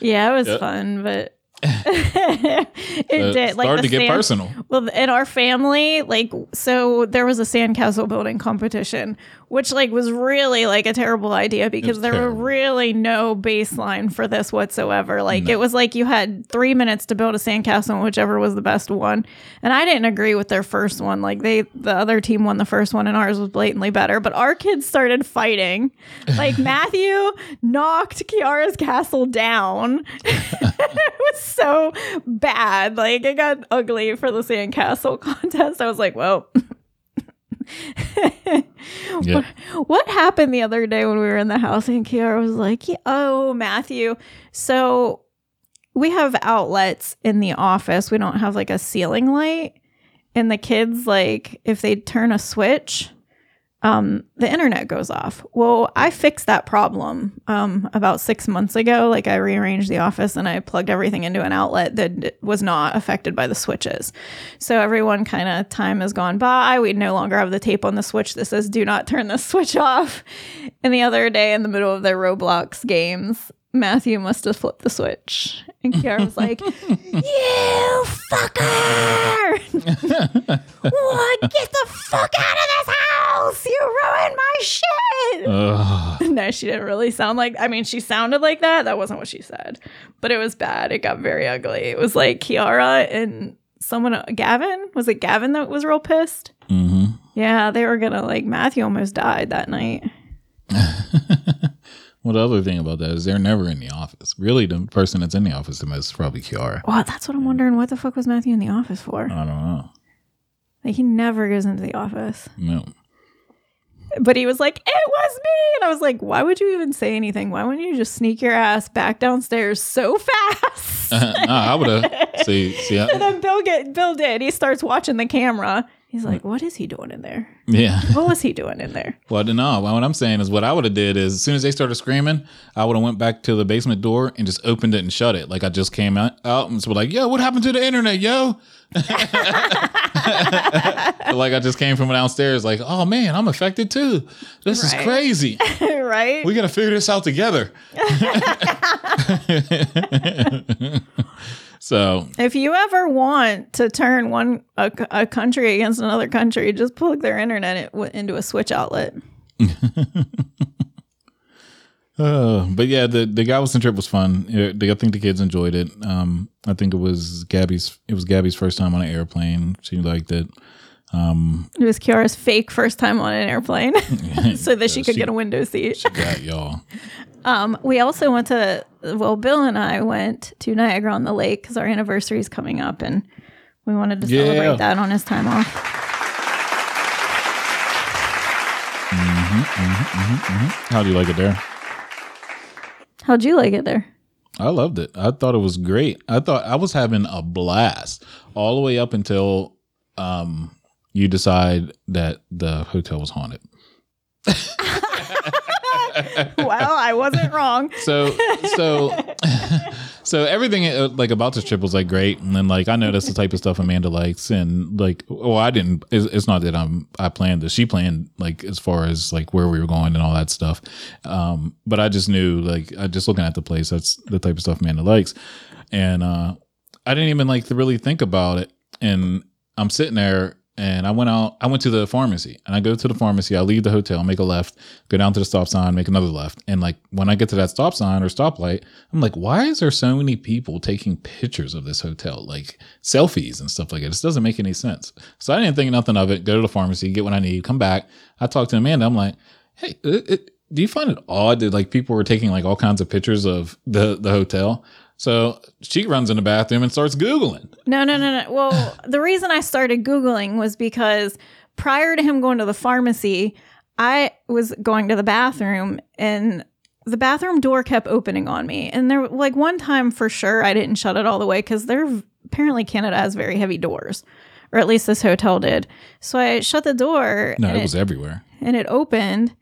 Yeah, it was Yep. fun, but it So did like started to get sand- personal. Well, in our family, like, so there was a sandcastle building competition, which like was really like a terrible idea because there terrible. were really no baseline for this whatsoever. Like, it was like you had three minutes to build a sandcastle, and whichever was the best one. And I didn't agree with their first one. Like, they the other team won the first one, and ours was blatantly better. But our kids started fighting. Like [laughs] Matthew knocked Kiara's castle down. [laughs] it was so bad. Like it got ugly for the sandcastle [laughs] contest. I was like, well. [laughs] Yeah. What happened the other day when we were in the house and Kiara was like, "Oh, Matthew, so we have outlets in the office. We don't have like a ceiling light, and the kids like if they turn a switch, um, the internet goes off. Well, I fixed that problem um, about six months ago. Like I rearranged the office and I plugged everything into an outlet that was not affected by the switches. So everyone kind of time has gone by. We no longer have the tape on the switch that says "Do not turn the [laughs] switch off." And the other day, in the middle of their Roblox games, Matthew must have flipped the switch. And Kiara was like, You fucker! what? Get the fuck out of this house! You ruined my shit! Ugh. no, she didn't really sound like, I mean, she sounded like that. That wasn't what she said. But it was bad. It got very ugly. It was like Kiara and someone, Gavin? Was it Gavin that was real pissed? hmm Yeah, they were gonna, like, Matthew almost died that night. [laughs] Well, the other thing about that is they're never in the office. Really, the person that's in the office the most is probably Kiara. Well, that's what I'm wondering. What the fuck was Matthew in the office for? I don't know. Like he never goes into the office. No. But he was like, "It was me," and I was like, "Why would you even say anything? Why wouldn't you just sneak your ass back downstairs so [laughs] fast?" Uh-huh. no, I would have. See, see, and then Bill get Bill did. He starts watching the camera. He's like, "What is he doing in there? yeah. [laughs] What was he doing in there?" Well, no. What I'm saying is, what I would have did is, as soon as they started screaming, I would have went back to the basement door and just opened it and shut it. Like I just came out, out and was like, "Yo, what happened to the internet, yo?" [laughs] like I just came from downstairs, like, "Oh man, I'm affected too. This Right. is crazy. [laughs] right? We gotta figure this out together." So if you ever want to turn one a, a country against another country, just plug their internet into a switch outlet. [laughs] Uh, but yeah, the the Galveston trip was fun. I think the kids enjoyed it. Um, I think it was Gabby's. It was Gabby's first time on an airplane. She liked it. Um, it was Kiara's fake first time on an airplane, [laughs] [laughs] so that she could get a window seat. Got y'all. [laughs] Um, we also went to well, Bill and I went to Niagara on the Lake because our anniversary is coming up, and we wanted to Yeah. celebrate that on his time off. Mm-hmm, mm-hmm, mm-hmm, How do you like it there? How'd you like it there? I loved it. I thought it was great. I thought I was having a blast all the way up until um you decide that the hotel was haunted. [laughs] well, I wasn't wrong. [laughs] So so [laughs] so everything uh, like about this trip was like great, and then like I know that's the type of stuff Amanda likes, and like well I didn't. It's, it's not that I'm I planned this. She planned like as far as like where we were going and all that stuff. Um, but I just knew like I just looking at the place that's the type of stuff Amanda likes, and uh, I didn't even like to really think about it. And I'm sitting there and I went out, I went to the pharmacy and I go to the pharmacy, I leave the hotel, make a left, go down to the stop sign, make another left. And like when I get to that stop sign or stoplight, I'm like, why is there so many people taking pictures of this hotel? Like selfies and stuff like that. This doesn't make any sense. So I didn't think nothing of it. Go to the pharmacy, get what I need, come back. I talk to Amanda. I'm like, hey, it, it, do you find it odd that like people were taking like all kinds of pictures of the, the hotel? So she runs in the bathroom and starts Googling. No, no, no, no. Well, the reason I started Googling was because prior to him going to the pharmacy, I was going to the bathroom and the bathroom door kept opening on me. And there, like, one time for sure, I didn't shut it all the way because there apparently Canada has very heavy doors, or at least this hotel did. So I shut the door. No, it was everywhere. and it opened.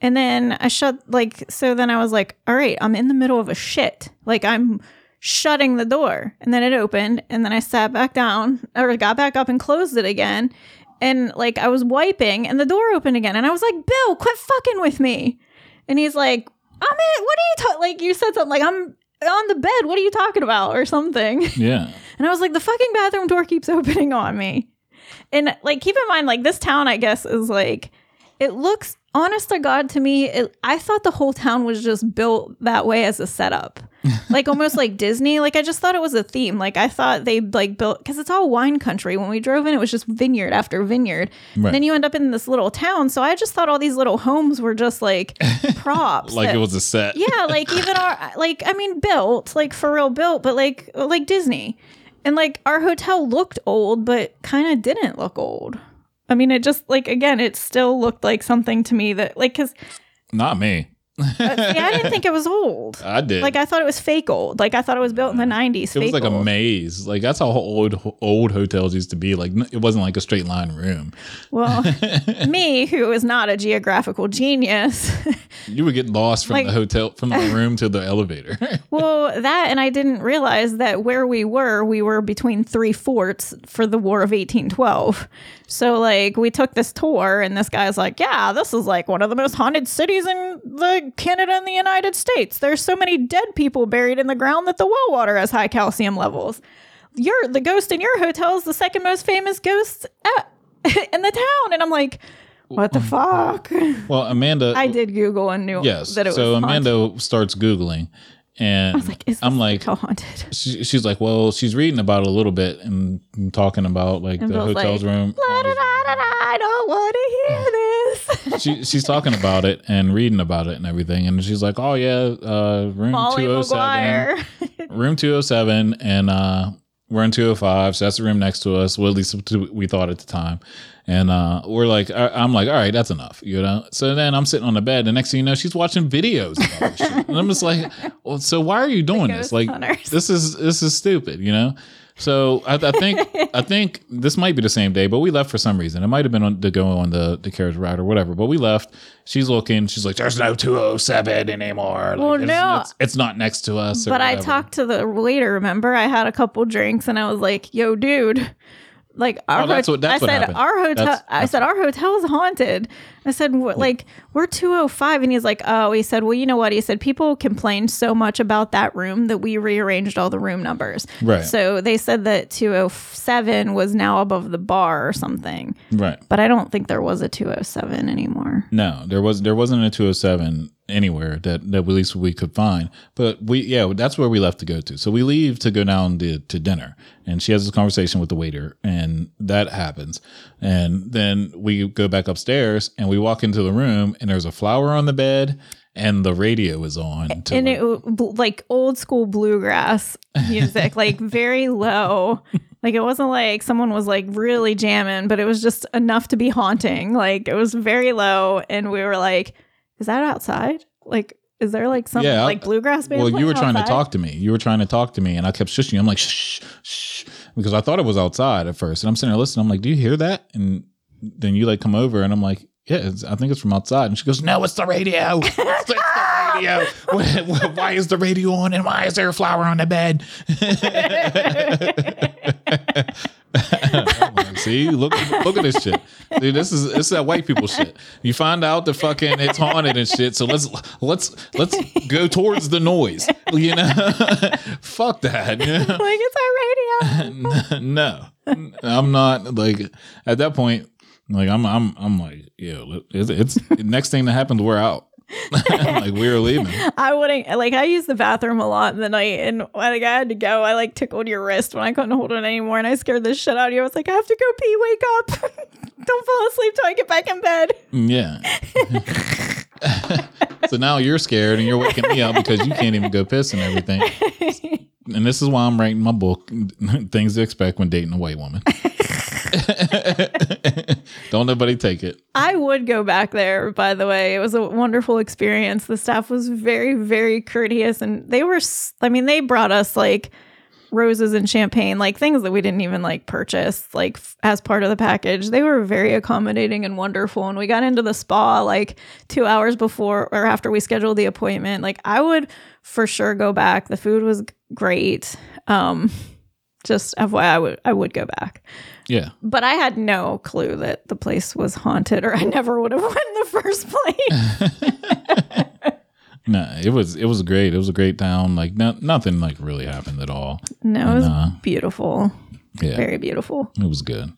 And then I shut like so then I was like, all right, I'm in the middle of a shit. Like I'm shutting the door. And then it opened and then I sat back down or got back up and closed it again. And like I was wiping and the door opened again. And I was like, Bill, quit fucking with me. And he's like, I'm in what are you talking like you said something like I'm on the bed. What are you talking about? Or something. [laughs] Yeah. And I was like, the fucking bathroom door keeps opening on me. And like, keep in mind, like, this town, I guess, is like, it looks, honest to God, to me, it, I thought the whole town was just built that way as a setup. [laughs] like almost like Disney. Like I just thought it was a theme. Like I thought they like built because it's all wine country. When we drove in, it was just vineyard after vineyard. Right. Then you end up in this little town. So I just thought all these little homes were just like [laughs] props. Like that- it was a set. yeah, like even our [laughs] like I mean built, like for real built, but like like Disney. And like our hotel looked old, but kind of didn't look old. I mean, it just like again, it still looked like something to me that like cuz Not me. Uh, see, I didn't think it was old. I did. Like I thought it was fake old. Like I thought it was built in the nineties. it was like a maze. Like that's how old old hotels used to be. Like it wasn't like a straight line room. Well, [laughs] me, who is not a geographical genius, [laughs] You would get lost from Like- the hotel from the room to the elevator. [laughs] well, that and I didn't realize that where we were, we were between three forts for the War of 1812. So, like, we took this tour, and this guy's like, Yeah, this is like one of the most haunted cities in the Canada and the United States. There's so many dead people buried in the ground that the well water has high calcium levels. Your the ghost in your hotel is the second most famous ghost at, [laughs] in the town. And I'm like, What the fuck? [laughs] well, Amanda. I did Google and knew Yes. that it so was haunted. Amanda starts googling, and I was like, I'm like, hotel haunted? [laughs] she, she's like, well, she's reading about it a little bit and, talking about like And the hotel's like, room. La, da, da, da, da, I don't want to hear. She she's talking about it and reading about it and everything, and she's like, oh yeah, uh, room two oh seven, room two oh seven, and uh, we're in two oh five, so that's the room next to us. Well, at least we thought at the time. And uh, we're like, I, I'm like, all right, that's enough, you know. So then I'm sitting on the bed. The next thing you know, she's watching videos about shit, and I'm just like, well, so why are you doing this? Like, hunters. this is this is stupid, you know. So I, I think I think this might be the same day, but we left for some reason. It might have been on, to go on the the carriage ride or whatever. But we left. She's looking. She's like, "There's no 207 anymore. Like, Well, it's, no. it's, it's not next to us." or But I whatever." talked to the waiter, remember? I had a couple drinks and I was like, yo, dude. Like our Oh, that's what- that's I said happened. our hotel That's- I said our hotel hotel's haunted. I said like we're 205 and he's like, "Oh, he said, well, you know what? He said people complained so much about that room that we rearranged all the room numbers." Right. So they said that 207 was now above the bar or something. right. But I don't think there was a 207 anymore. No, there was there wasn't a 207 anywhere that that at least we could find. But we yeah, that's where we left to go to. So we leave to go down to, to dinner, and she has this conversation with the waiter, and that happens. And then we go back upstairs, and we walk into the room, and there's a flower on the bed, and the radio is on. to and like- it like old school bluegrass music, [laughs] like very low. Like it wasn't like someone was like really jamming, but it was just enough to be haunting. Like it was very low, and we were like, "Is that outside? Like, is there like some Yeah, like bluegrass band?" well, you were trying to talk to me. You were trying to talk to me, and I kept shushing you. I'm like, shh, shh, because I thought it was outside at first. And I'm sitting there listening. I'm like, do you hear that? And then you like come over, and I'm like, yeah, it's, I think it's from outside. And she goes, no, it's the radio. [laughs] It's the radio. Why- is the radio on? And why is there a flower on the bed? [laughs] [laughs] Oh See, look, look at this shit. Dude, this is this is that white people shit. You find out the fucking it's haunted and shit. So let's let's let's go towards the noise. You know, [laughs] fuck that. you [laughs] know? Like it's our radio. [laughs] no, I'm not like at that point. Like I'm, I'm, I'm like, yeah, it's, it's next thing that happens, we're out. [laughs] like we're leaving. [laughs] I wouldn't like. I use the bathroom a lot in the night, and when I had to go, I like tickled your wrist when I couldn't hold it anymore, and I scared the shit out of you. I was like, I have to go pee. Wake up! [laughs] Don't fall asleep till I get back in bed. Yeah. so now you're scared and you're waking me up because you can't even go piss and everything. And this is why I'm writing my book, Things to Expect When Dating a White Woman. Don't nobody take it. I would go back there, by the way. It was a wonderful experience. The staff was very, very courteous and they were, I mean, they brought us like roses and champagne, like things that we didn't even like purchase, like f- as part of the package. They were very accommodating and wonderful. And we got into the spa like two hours before or after we scheduled the appointment. Like, I would for sure go back. The food was great. Um, just FYI, I would, I would go back Yeah. but I had no clue that the place was haunted, or I never would have [laughs] went in the first place. [laughs] No, it was it was great. It was a great town. Like no, nothing like really happened at all. no, it was uh, beautiful, Yeah. very beautiful. It was good.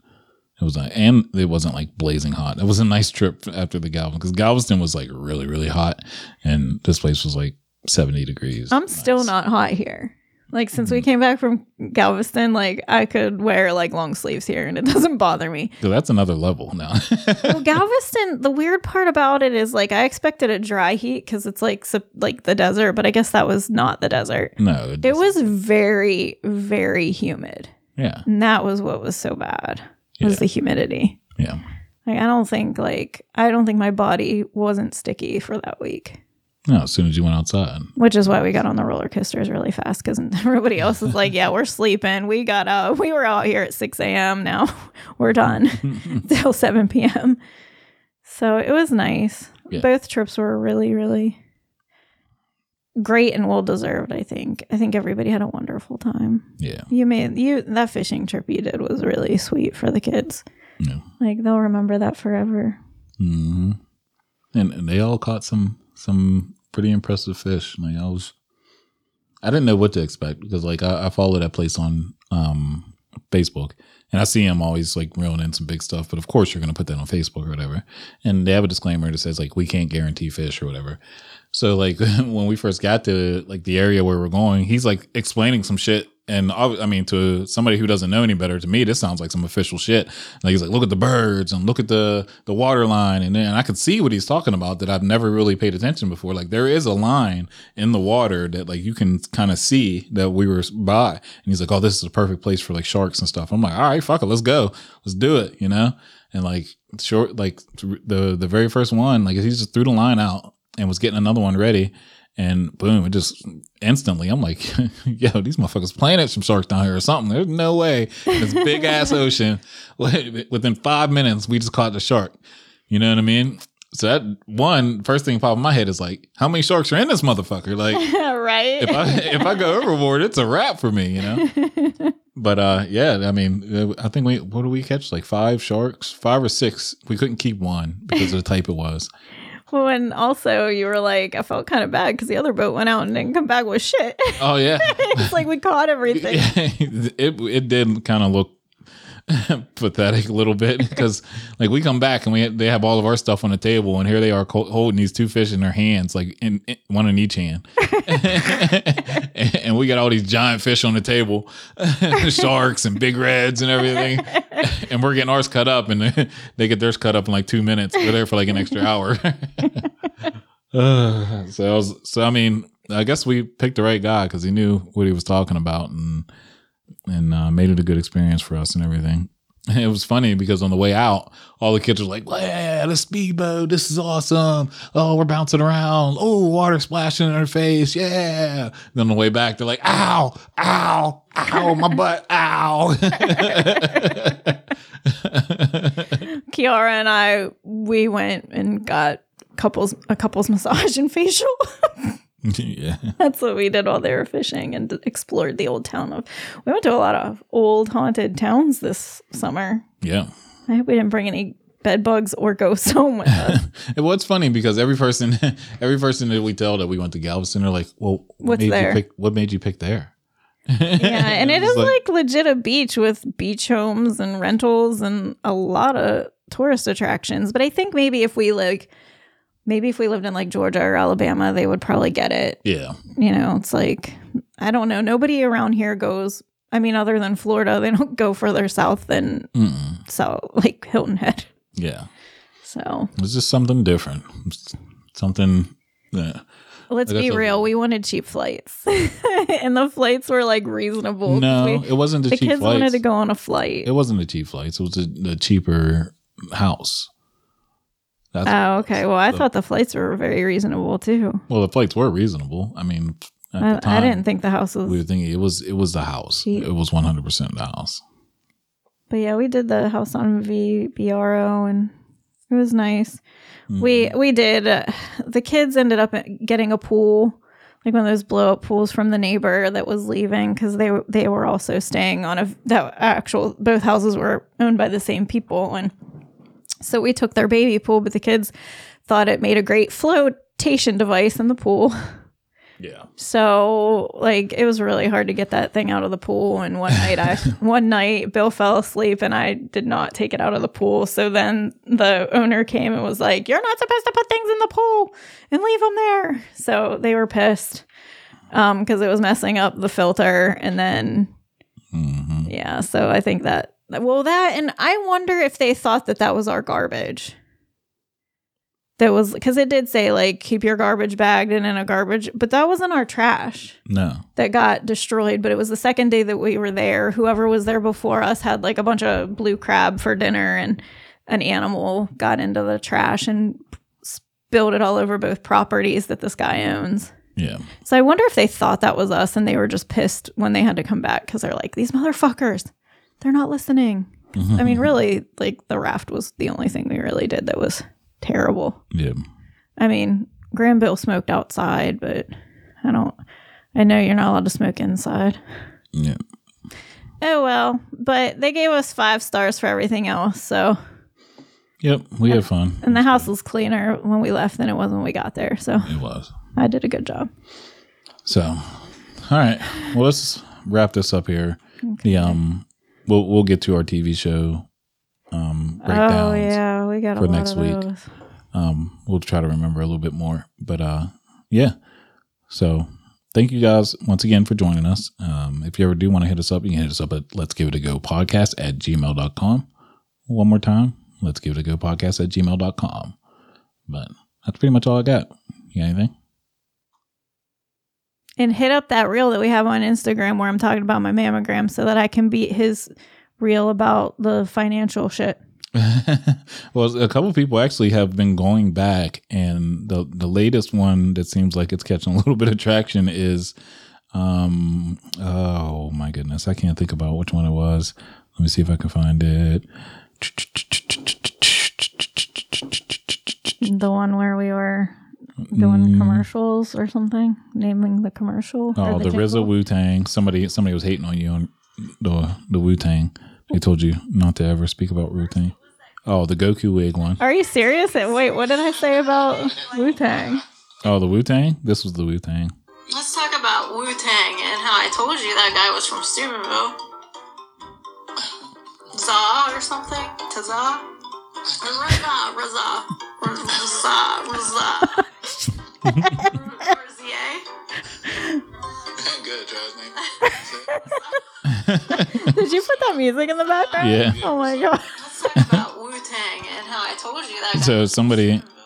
It was like, and it wasn't like blazing hot. It was a nice trip after the Galveston because Galveston was like really, really hot, and this place was like seventy degrees. I'm still not hot here. Like since Mm-hmm. we came back from Galveston, like I could wear like long sleeves here and it [laughs] doesn't bother me. So that's another level now. Well, [laughs] Galveston, the weird part about it is like I expected a dry heat because it's like like the desert, but I guess that was not the desert. no, It was very, very humid. yeah, And that was what was so bad. Was Yeah. the humidity. yeah, Like I don't think like I don't think my body wasn't sticky for that week. No, as soon as you went outside. which is why we got on the roller coasters really fast because [laughs] everybody else is like, yeah, we're sleeping. We got out. We were out here at 6 a.m. Now [laughs] we're done [laughs] till 7 p.m. So it was nice. Yeah. Both trips were really, really great and well deserved. I think. I think everybody had a wonderful time. Yeah. You made you that fishing trip you did was really sweet for the kids. Yeah. Like they'll remember that forever. hmm And, and they all caught some some pretty impressive fish. Like I was, I didn't know what to expect because like I, I follow that place on um Facebook and I see him always like reeling in some big stuff. But of course you're gonna put that on Facebook or whatever. And they have a disclaimer that says like we can't guarantee fish or whatever. So like [laughs] when we first got to like the area where we're going, he's like explaining some shit. And I I mean, to somebody who doesn't know any better, to me, this sounds like some official shit. Like he's like, look at the birds and look at the the water line, and then I could see what he's talking about that I've never really paid attention before. Like there is a line in the water that like you can kind of see that we were by, and he's like, oh, this is a perfect place for like sharks and stuff. I'm like, all right, fuck it, let's go, let's do it, you know. And like short, like the the very first one, like he just threw the line out and was getting another one ready. And boom, it just instantly, I'm like, [laughs] yo, these motherfuckers playing at some sharks down here or something. There's no way. This big ass ocean. [laughs] Within five minutes, we just caught the shark. You know what I mean? So that one first thing pop in my head is like, how many sharks are in this motherfucker? Like, [laughs] right. if I if I go overboard, it's a wrap for me, you know. But uh, yeah, I mean, I think we what do we catch? Like five sharks, five or six. We couldn't keep one because of the type it was. Well, and also you were like, I felt kind of bad because the other boat went out and didn't come back with shit. Oh yeah, [laughs] it's like we caught [laughs] everything. [laughs] it it did kind of look [laughs] pathetic a little bit [laughs] because like we come back and we they have all of our stuff on the table and here they are holding these two fish in their hands like in, in one in each hand. [laughs] And we got all these giant fish on the table sharks and big reds and everything. And we're getting ours cut up and they get theirs cut up in like two minutes. We're there for like an extra hour. Uh, so I was, so I mean I guess we picked the right guy because he knew what he was talking about and and uh, made it a good experience for us and everything. [laughs] It was funny because on the way out, all the kids were like, "Yeah, the speedboat, this is awesome! Oh, we're bouncing around! Oh, water splashing in our face! Yeah!" Then on the way back, they're like, "Ow, ow, ow, my butt, ow!" [laughs] Kiara and I, we went and got couples a couples [laughs] massage and facial. [laughs] yeah, That's what we did while they were fishing and explored the old town of. We went to a lot of old haunted towns this summer. yeah. I hope we didn't bring any bed bugs or ghosts [laughs] home with us. [laughs] It was funny because every person, every person that we tell that we went to Galveston, they're like, "Well, what What's made there? you pick? What made you pick there?" yeah, and it is is like, legit a beach with beach homes and rentals and a lot of tourist attractions. But I think maybe if we like, maybe if we lived in like Georgia or Alabama, they would probably get it. yeah, You know, it's like I don't know. Nobody around here goes. I mean, other than Florida, they don't go further south than Mm-mm. so like Hilton Head. yeah. So It's just something different. It's something. Yeah. let's be real. We wanted cheap flights, [laughs] and the flights were like reasonable. No, We- it wasn't the, the cheap kids flights. wanted to go on a flight. It wasn't the cheap flights. It was the cheaper house. That's Oh, okay. Well, I thought the flights were very reasonable too. well, the flights were reasonable. I mean, at I, the time, I didn't think the house was. we were thinking it was it was the house. Cheap. It was one hundred percent the house. but yeah, we did the house on VRBO, and it was nice. We Mm-hmm. we did. Uh, the kids ended up getting a pool, like one of those blow up pools from the neighbor that was leaving because they they were also staying on a that actual both houses were owned by the same people, and so we took their baby pool, but the kids thought it made a great flotation device in the pool. Yeah. So like it was really hard to get that thing out of the pool. And one [laughs] night I one night Bill fell asleep and I did not take it out of the pool. So then the owner came and was like, "You're not supposed to put things in the pool and leave them there." So they were pissed um because it was messing up the filter. And then hmm yeah, so I think that well that and I wonder if they thought that that was our garbage. That was because it did say like keep your garbage bagged and in a garbage, but that wasn't our trash No. that got destroyed. But it was the second day that we were there. Whoever was there before us had like a bunch of blue crab for dinner, and an animal got into the trash and spilled it all over both properties that this guy owns. Yeah. So I wonder if they thought that was us and they were just pissed when they had to come back because they're like, these motherfuckers, they're not listening. I mean, really, like the raft was the only thing we really did that was terrible. Yeah. I mean, Granville smoked outside, but I don't, I know you're not allowed to smoke inside. Yeah. Oh well, but they gave us five stars for everything else. So, Yep. We had fun. and the house was cleaner when we left than it was when we got there. So It was. I did a good job. So, all right. Well, let's wrap this up here. The um, we'll we'll get to our TV show um breakdowns. Oh yeah, we got a for next week. Um, we'll try to remember a little bit more. But uh, yeah. So thank you guys once again for joining us. Um, if you ever do want to hit us up, you can hit us up at let's give it a go podcast at gmail.com. One more time, let's give it a go podcast at gmail.com. But that's pretty much all I got. You got anything? And hit up that reel that we have on Instagram where I'm talking about my mammogram so that I can beat his reel about the financial shit. [laughs] well, a couple people actually have been going back, and the the latest one that seems like it's catching a little bit of traction is, um, oh my goodness, I can't think about which one it was. Let me see if I can find it. The one where we were doing mm. commercials or something, naming the commercial. or Oh, the RZA. Wu Tang. Somebody somebody was hating on you on the the Wu Tang. They told you not to ever speak about Wu Tang. Oh, the Goku wig one. Are you serious? Wait, what did I say about Wu Tang? Oh, the Wu Tang. This was the Wu Tang. Let's talk about Wu Tang and how I told you that guy was from Steubenville. Za or something? Taza? Raza, Raza. Raza, Raza. [laughs] Eh? Did you put that music in the background? Yeah. Oh my god. Let's talk about Wu Tang and how I told you that So somebody- Steubenville. S-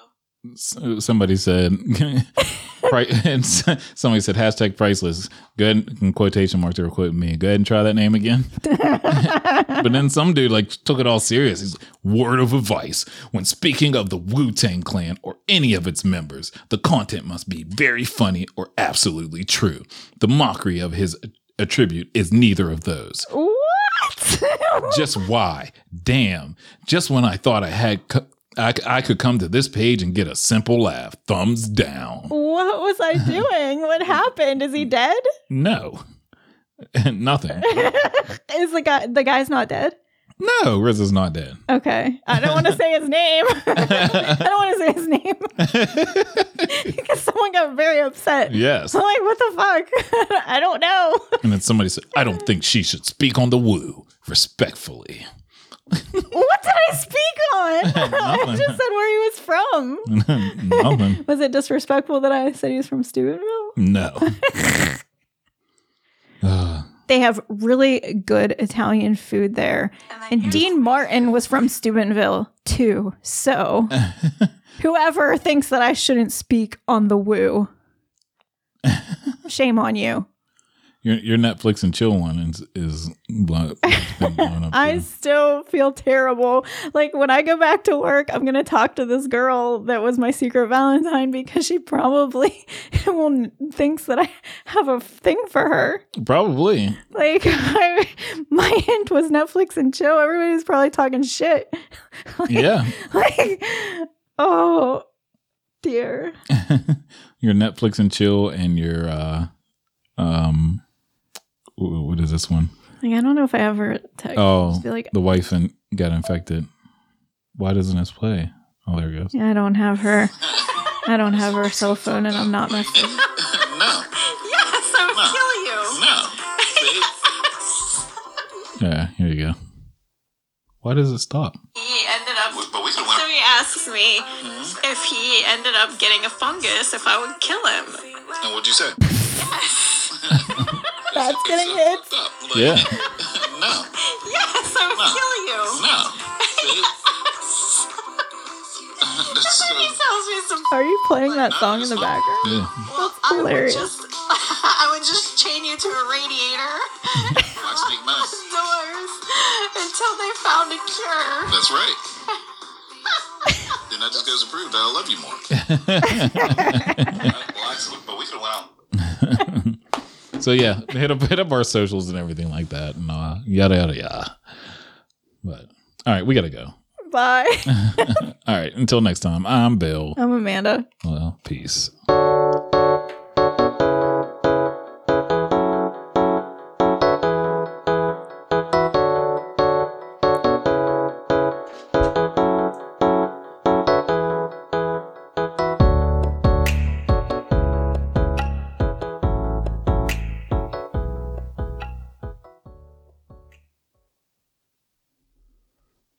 somebody said [laughs] [laughs] and somebody said hashtag priceless. Go ahead in quotation marks were quoting me. Go ahead and try that name again. [laughs] But then some dude like took it all serious. He's word of advice. When speaking of the wu-tang clan or any of its members the content must be very funny or absolutely true. The mockery of his attribute is neither of those. What? just why? Damn. Just when i thought i had co- I, I could come to this page and get a simple laugh thumbs down what was I [laughs] doing? What happened? Is he dead? no [laughs] nothing [laughs] Is the guy the guy's not dead? no rizzo's not dead Okay. I don't want to say his name. I don't want to say his name. because someone got very upset. yes I'm like, what the fuck? I don't know. and then somebody said i don't think she should speak on the woo respectfully [laughs] what did I speak on? [laughs] [laughs] I just said where he was from. nothing Was it disrespectful that I said he was from Steubenville? no Ugh. They have really good Italian food there. And Dean Martin was from Steubenville too. So whoever thinks that I shouldn't speak on the woo, shame on you. Your, your netflix and chill one is, is blown, [laughs] blown up I still feel terrible. Like when I go back to work, I'm going to talk to this girl that was my secret Valentine because she probably [laughs] will thinks that I have a thing for her. probably Like [laughs] I, my hint was Netflix and chill. Everybody's probably talking shit. Like- yeah Like, oh dear. your Netflix and chill and your uh um what is this one? Like I don't know if I ever text. Oh, feel like the wife and got infected. Why doesn't this play? Oh, there it goes. Yeah, I don't have her. I don't have her cell phone, and I'm not messaging. [laughs] No, Yes, I would kill you. no. [laughs] Yeah, here you go. Why does it stop? He ended up. But we could So he asks me mm-hmm. if he ended up getting a fungus, if I would kill him. And what'd you say? [laughs] That's getting hits. Fucked up. Like, Yeah. [laughs] No, Yes, I would No. kill you. no. That's [laughs] tells me some. Are you playing that song in the background? Yeah. Well, I would hilarious. just. [laughs] I would just chain you to a radiator like Snake Moan. doors until they found a cure. That's right. Then that just goes to prove that I love you more. well, actually, but we could have went out. So yeah, [laughs] hit up hit up our socials and everything like that, and uh, yada yada yada. But all right, we gotta go. Bye. [laughs] All right, until next time. I'm Bill. I'm Amanda. Well, peace.